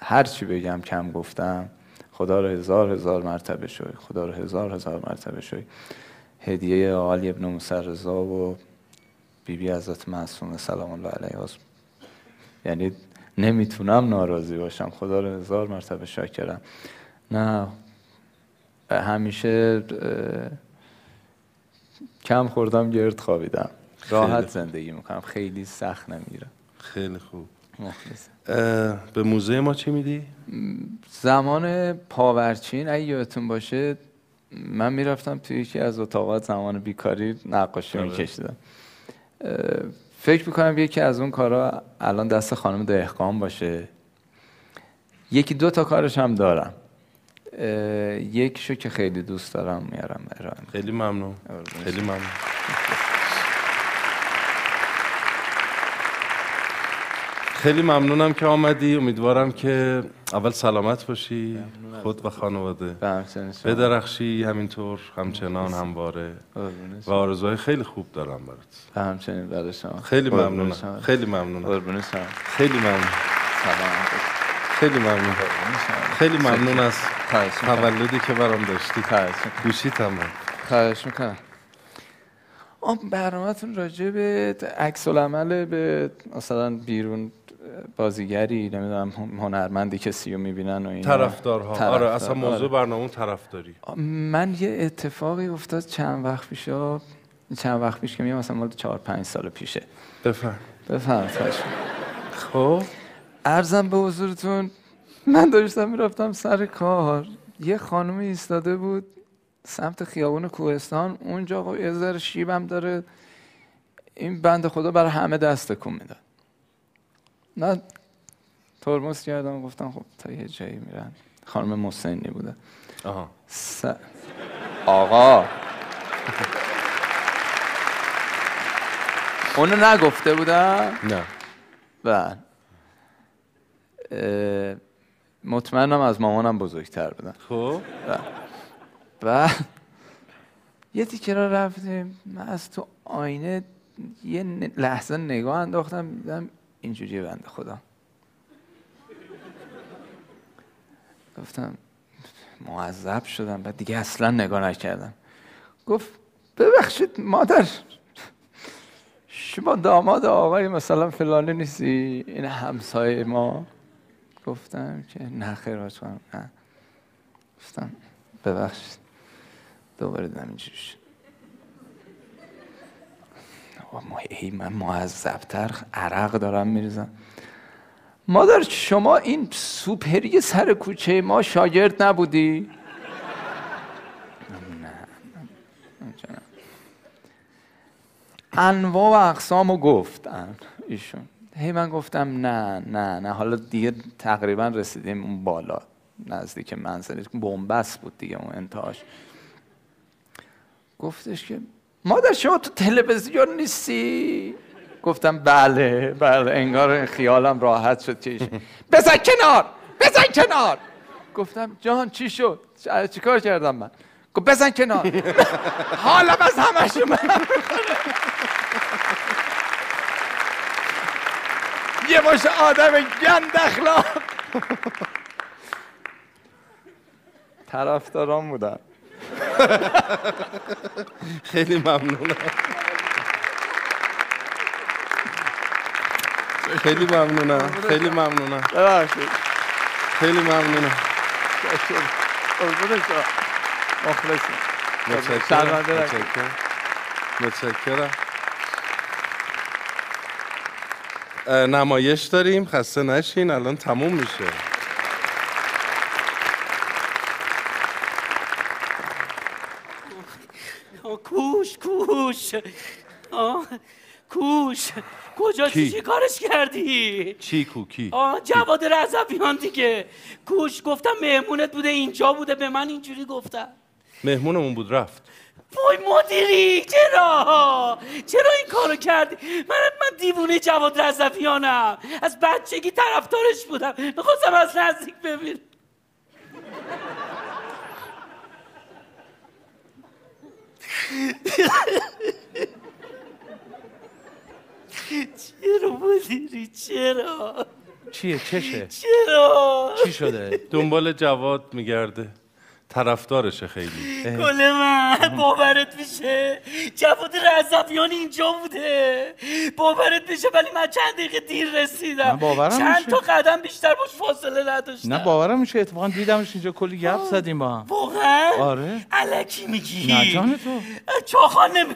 هر چی بگم کم گفتم. خدا رو هزار هزار مرتبه شکر خدا رو هزار هزار مرتبه شکر هدیه آقای ابن موسی رضا و بیبی حضرت معصومه سلام الله علیها یعنی نمی‌تونم ناراضی باشم. خدا رو هزار مرتبه شاکرم نه همیشه کم خوردم گرد خوابیدم. راحت. زندگی می‌کنم. خیلی سخت نمیرم خیلی خوب. مخلص به موزه ما چی میدی؟ زمان پاورچین اگه یادتون باشه من می‌رفتم توی یکی از اتاقات زمان بیکاری نقاشی آره. میکشیدم. فکر می‌کنم یکی از اون کارا الان دست خانم دهقان باشه. یکی دو تا کارش هم دارم. اه، یکیشو که خیلی دوست دارم میارم ارائه میدم. خیلی ممنون. خیلی ممنون. خیلی ممنونم که آمدی. امیدوارم که اول سلامت باشی خود و خانواده. بدرخشی همینطور همچنان همواره. و آرزوهای خیلی خوب دارم برات. همچنین برای شما. خیلی ممنونم. خیلی ممنونم. خیلی ممنون. خیلی ممنون. خیلی ممنون از. تولدی که برام داشتی. گوشی تمام. خواهش می‌کنم. آم برنامهتون راجع به عکس العمل به مثلا بیرون بازیگری نمی‌دونم هنرمندی کسی رو می‌بینن و اینا. طرفدارها. آره طرفدار، اصلا موضوع آره. برنامه طرفداری. من یه اتفاقی افتاد چند وقت پیشا چند وقت پیش که میگم مثلا مال چهار پنج سال پیشه. بفهم. بفهم خب؟ ارزم به حضورتون من داشتم می‌رفتم سر کار. یه خانم ایستاده بود سمت خیابون کوهستان. اونجا یه ذره شیبم داره. این بند خدا برای همه دست تکون می‌داد. نه ترمز کردم گفتم خب تا یه جایی میرن. خانم مسنی بوده. آها. س... آقا. اونو نگفته بودم؟ نه. بله. مطمئنم از مامانم بزرگتر بودن. خب. و یه تیکه را رفتیم. من از تو آینه یه لحظه نگاه انداختم دیدم اینجوری بنده خدا. گفتم معذب شدم بعد دیگه اصلا نگاه نکردم. گفت ببخشید مادر شما داماد آقای مثلا فلانی نیستی؟ این همسایه ما. گفتم که نه خیر نه. گفتم ببخشید. دوباره دیدم اینجوری ای من معذبتر عرق دارم میریزم. مادر شما این سوپری سر کوچه ما شاگرد نبودی؟ نه. انواع و اقسام رو گفتن ایشون. هی من گفتم نه نه نه. حالا دیگه تقریبا رسیدیم اون بالا نزدیک منزل بنبست بود دیگه اون انتهاش. گفتش که مادر شما تو تلویزیون نیستی؟ گفتم بله بله انگار خیالم راحت شد ایشون بزن کنار بزن کنار. گفتم جان چی شد؟ چیکار کردم من؟ گفت بزن کنار. حالم از همشون من یه باشه آدم گند اخلاق. طرفداران بودن. خیلی ممنونم. خیلی ممنونم. خیلی ممنونم. ببخشید. خیلی ممنونم. قربون شما. مخلصیم متشکرم. متشکرم. نمایش داریم. خسته نشین. الان تموم میشه آه، کوش کوش آه کوش. کجا کی؟ چی کارش کردی؟ چی کوکی آه جواد رضویان دیگه. کوش گفتم مهمونت بوده اینجا بوده به من اینجوری گفتم مهمونمون بود رفت. وای مدیری چرا؟ چرا این کارو کردی؟ من من دیوونه جواد رضویانم. از بچگی طرفدارش بودم. می‌خواستم از نزدیک ببین چرا مدیری چرا؟ چیه؟ چشه؟ چرا؟ چی شده؟ دنبال جواد میگرده. طرفدارشه خیلی. گل من باورت میشه؟ جواد رضویان اینجا بوده. باورت میشه؟ ولی من چند دقیقه دیر رسیدم. من باورم چند میشه. تا قدم بیشتر باش فاصله نداشتم. نه باورم میشه. اتفاقا دیدمش اینجا کلی گپ زدیم با هم. واقعا؟ آره. علکی میگی. نه جان تو. چاخان نمی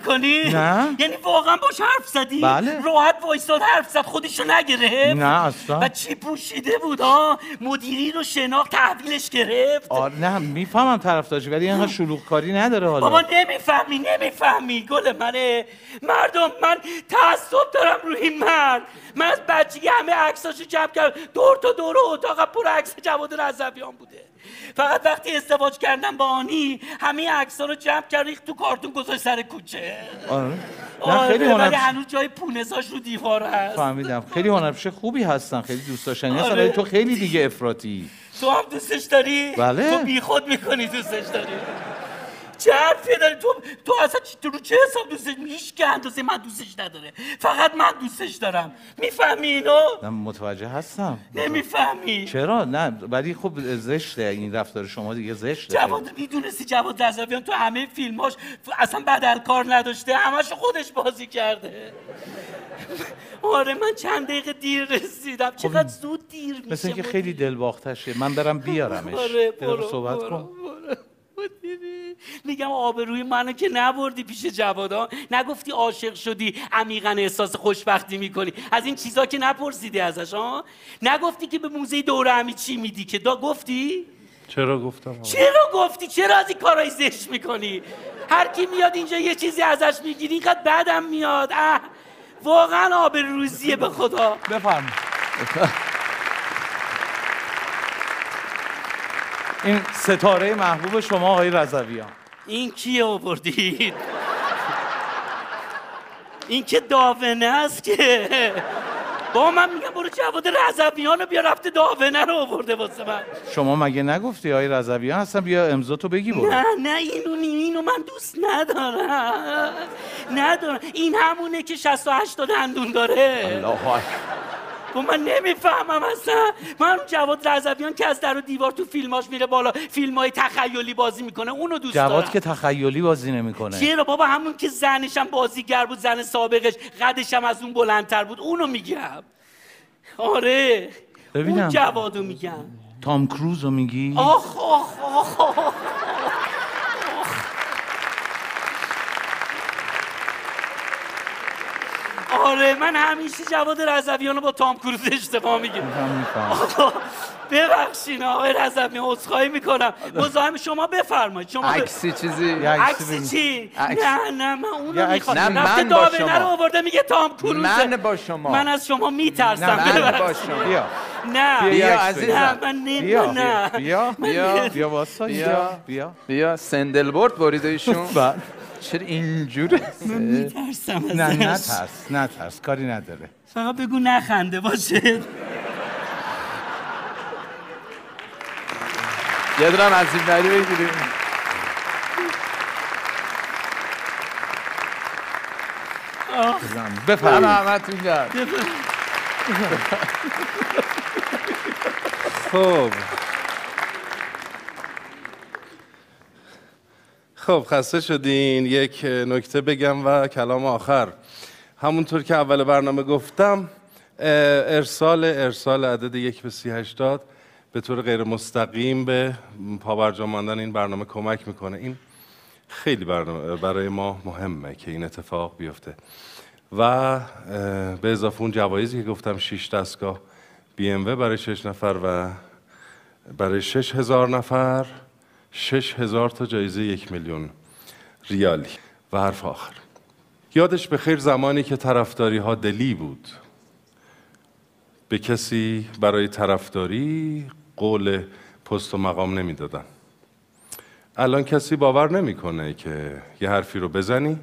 نه. یعنی واقعا باش حرف زدی؟ بله. راحت وایستاد حرف زد خودشو نگرفت. نه اصلا. و چی پوشیده بود ها؟ مدیری رو شناخت تحویلش گرفت. آره نه می‌فهمم طرفدارشی ولی اینقدر شلوغ کاری نداره بابا حالا نمی‌فهمی. نمی‌فهمی گل منه مردم من تعصب دارم روی این مرد. من از بچگی همه عکساشو جمع کردم. دور تا دور اتاقم پر عکس جواد رضویان بوده. فقط وقتی ازدواج کردم با آنی همه عکس‌ها رو جمع کرد ریخت تو کارتون گذاشت سر کوچه. آره. نه آره خیلی ولی هنوز جای پونزاش رو دیوار هست. فهمیدم. خیلی هنرپیشه خوبی هستن خیلی دوست داشتنی هستن آره. ولی تو خیلی دیگه افراطی. تو هم دوستش داری؟ بله. تو بی خود می‌کنی دوستش داری؟ چه حرفی داری تو تو اصلا چی- تو رو چه حساب دوستش هیچ که اندازه من دوستش نداره. فقط من دوستش دارم. می‌فهمی اینو؟ نه متوجه هستم. نمی‌فهمی. چرا؟ نه ولی خب زشته. این رفتار شما دیگه زشته. جواد می‌دونستی جواد رضویان تو همه فیلماش اصلا بدل کار نداشته. همشو خودش بازی کرده. آره من چند دقیقه دیر رسیدم. چقدر زود دیر میشه مثل اینکه. خیلی دلباختشه. من برم بیارمش. آره برو صحبت کن. میگم آبروی منو که نبردی پیش جوادا نگفتی عاشق شدی عمیقا احساس خوشبختی می‌کنی. از این چیزا که نپرسیدی ازش ها نگفتی که به موزه دوره همی چی میدی که؟ دا گفتی؟ چرا گفتم؟ چرا گفتی؟ چرا از این کارای زشت می‌کنی؟ هر کی میاد اینجا یه چیزی ازش می‌گیری اینقدر بعدم میاد. اه. واقعا آبروریزیه به خدا. بفرمایید. این ستاره محبوب شما آقای رضویان. این کیه آوردید؟ این که داونه است که با من میگم برو جواد رضویان بیا رفته داونه رو آورده واسه من. شما مگه نگفتی آقای رضویان هستن بیا امضا تو بگی برو. نه نه اینو اینو من دوست ندارم. ندارم. این همونه که 68 تا دندون داره. الله. و من نمی‌فهمم اصلا. من اون جواد رضویان که از در و دیوار تو فیلماش میره بالا فیلم های تخیلی بازی می‌کنه اونو دوست دارم. جواد که تخیلی بازی نمی‌کنه. چرا بابا؟ همون که زنش هم بازیگر بود زن سابقش قدش هم از اون بلندتر بود اونو میگم. آره. ببینم. اون جوادو میگم. تام کروز رو میگی؟ آخ آخ آخ آخ. آره من همیشه جواد رضویان رو با تام کروز اشتباه هم میفهم آقا ببخشین آقای رضویان عذرخواهی می‌کنم. مزاحم شما بفرمایید. شما ب- عکسی چیزی؟ عکسی. چی؟ نه نه من اونو می‌خوام. نه، من با شما. رو آورده میگه تام کروزه. من با شما. من از شما میترسم. نه، من با ببخشید. شما. بیا. نه. بیا بگیر. نه عزیزم. من نه بیا. نه. بیا. بیا. بیا بیا. بیا. بیا. بیا. سندل برد بریده ایشون. بله. چرا اینجوره میترسم نه ازش. نه ترس نه ترس کاری نداره. فقط بگو نخنده باشه. یه دونم از این بری بگیریم بفرمایید. همتون گرد خب. خب خسته شدین. یک نکته بگم و کلام آخر. همونطور که اول برنامه گفتم ارسال ارسال عدد یک به سی هشتاد به طور غیر مستقیم به پابرجا این برنامه کمک می‌کنه. این خیلی برنامه برای ما مهمه که این اتفاق بیفته. و به اضافه اون جوایزی که گفتم 6 دستگاه ام برای 6 نفر و برای 6 هزار نفر. 6 هزار تا جایزه یک میلیون ریالی و حرف آخر. یادش به خیر زمانی که طرفداری ها دلی بود. به کسی برای طرفداری قول پست و مقام نمی‌دادن. الان کسی باور نمی‌کنه که یه حرفی رو بزنی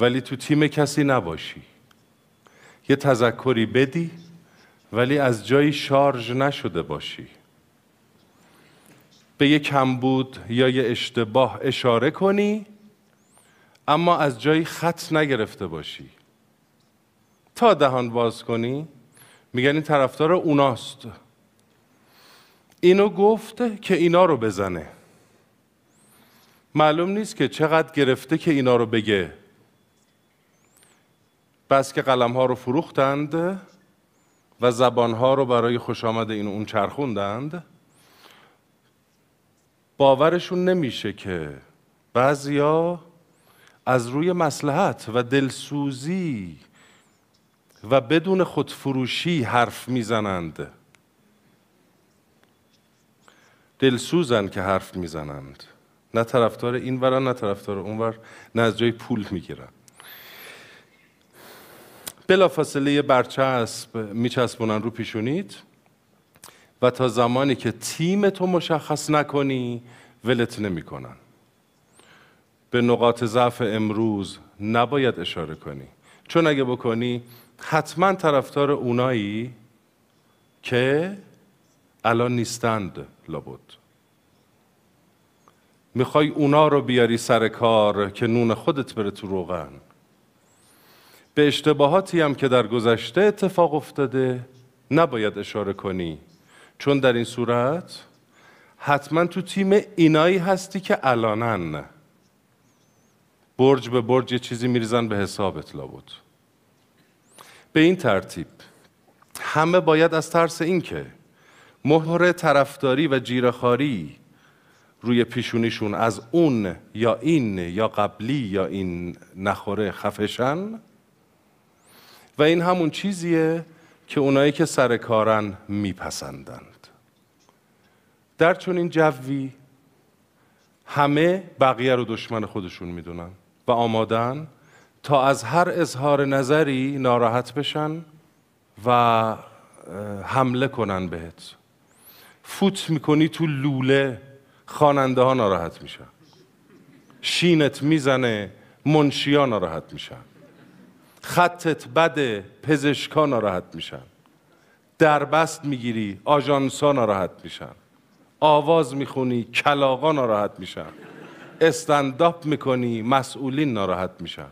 ولی تو تیم کسی نباشی. یه تذکری بدی ولی از جایی شارژ نشده باشی. به یه کمبود یا یه اشتباه اشاره کنی اما از جایی خط نگرفته باشی. تا دهان باز کنی میگن این طرفدار اوناست. اینو گفته که اینا رو بزنه. معلوم نیست که چقدر گرفته که اینا رو بگه. بس که قلم ها رو فروختند و زبان ها رو برای خوش آمد این اون چرخوندند. باورشون نمیشه که بعضیا از روی مسلحت و دلسوزی و بدون خودفروشی حرف می‌زنند. دلسوزن که حرف می‌زنند. نه طرفدار این ورن نه طرفدار اون ور نه از جای پول می‌گیرن. بلافاصله یه برچسب میچسبونن رو پیشونیت. و تا زمانی که تیم تو مشخص نکنی ولت نمی‌کنن. به نقاط ضعف امروز نباید اشاره کنی. چون اگه بکنی حتما طرفدار اونایی که الان نیستند لابد. می‌خوای اونا رو بیاری سر کار که نون خودت بره تو روغن. به اشتباهاتی هم که در گذشته اتفاق افتاده نباید اشاره کنی. چون در این صورت حتما تو تیم اینایی هستی که الانن. برج به برج یه چیزی میریزن به حسابت لابد. به این ترتیب همه باید از ترس اینکه مهر طرفداری و جیرهخواری روی پیشونیشون از اون یا این یا قبلی یا این نخوره خفشن. و این همون چیزیه که اونایی که سر کارن میپسندند در چون این جوی همه بقیه رو دشمن خودشون می‌دونن و آمادن تا از هر اظهار نظری ناراحت بشن و حمله کنن بهت. فوت می‌کنی تو لوله خواننده ها ناراحت میشن. شینت می‌زنه منشیا ناراحت میشن. خطت بده پزشکا ناراحت میشن. دربست می‌گیری آژانسا ناراحت میشن. آواز می‌خونی کلاغا ناراحت میشن. استنداپ می‌کنی مسئولین ناراحت میشن.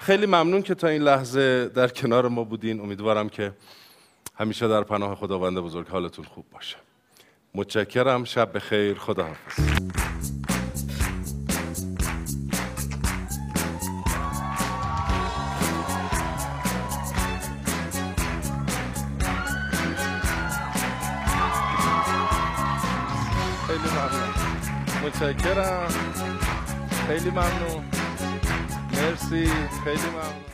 خیلی ممنون که تا این لحظه در کنار ما بودین. امیدوارم که همیشه در پناه خداوند بزرگ حالتون خوب باشه. متشکرم. شب بخیر. خداحافظ. متشکرم. خیلی ممنون. مرسی. خیلی ممنون.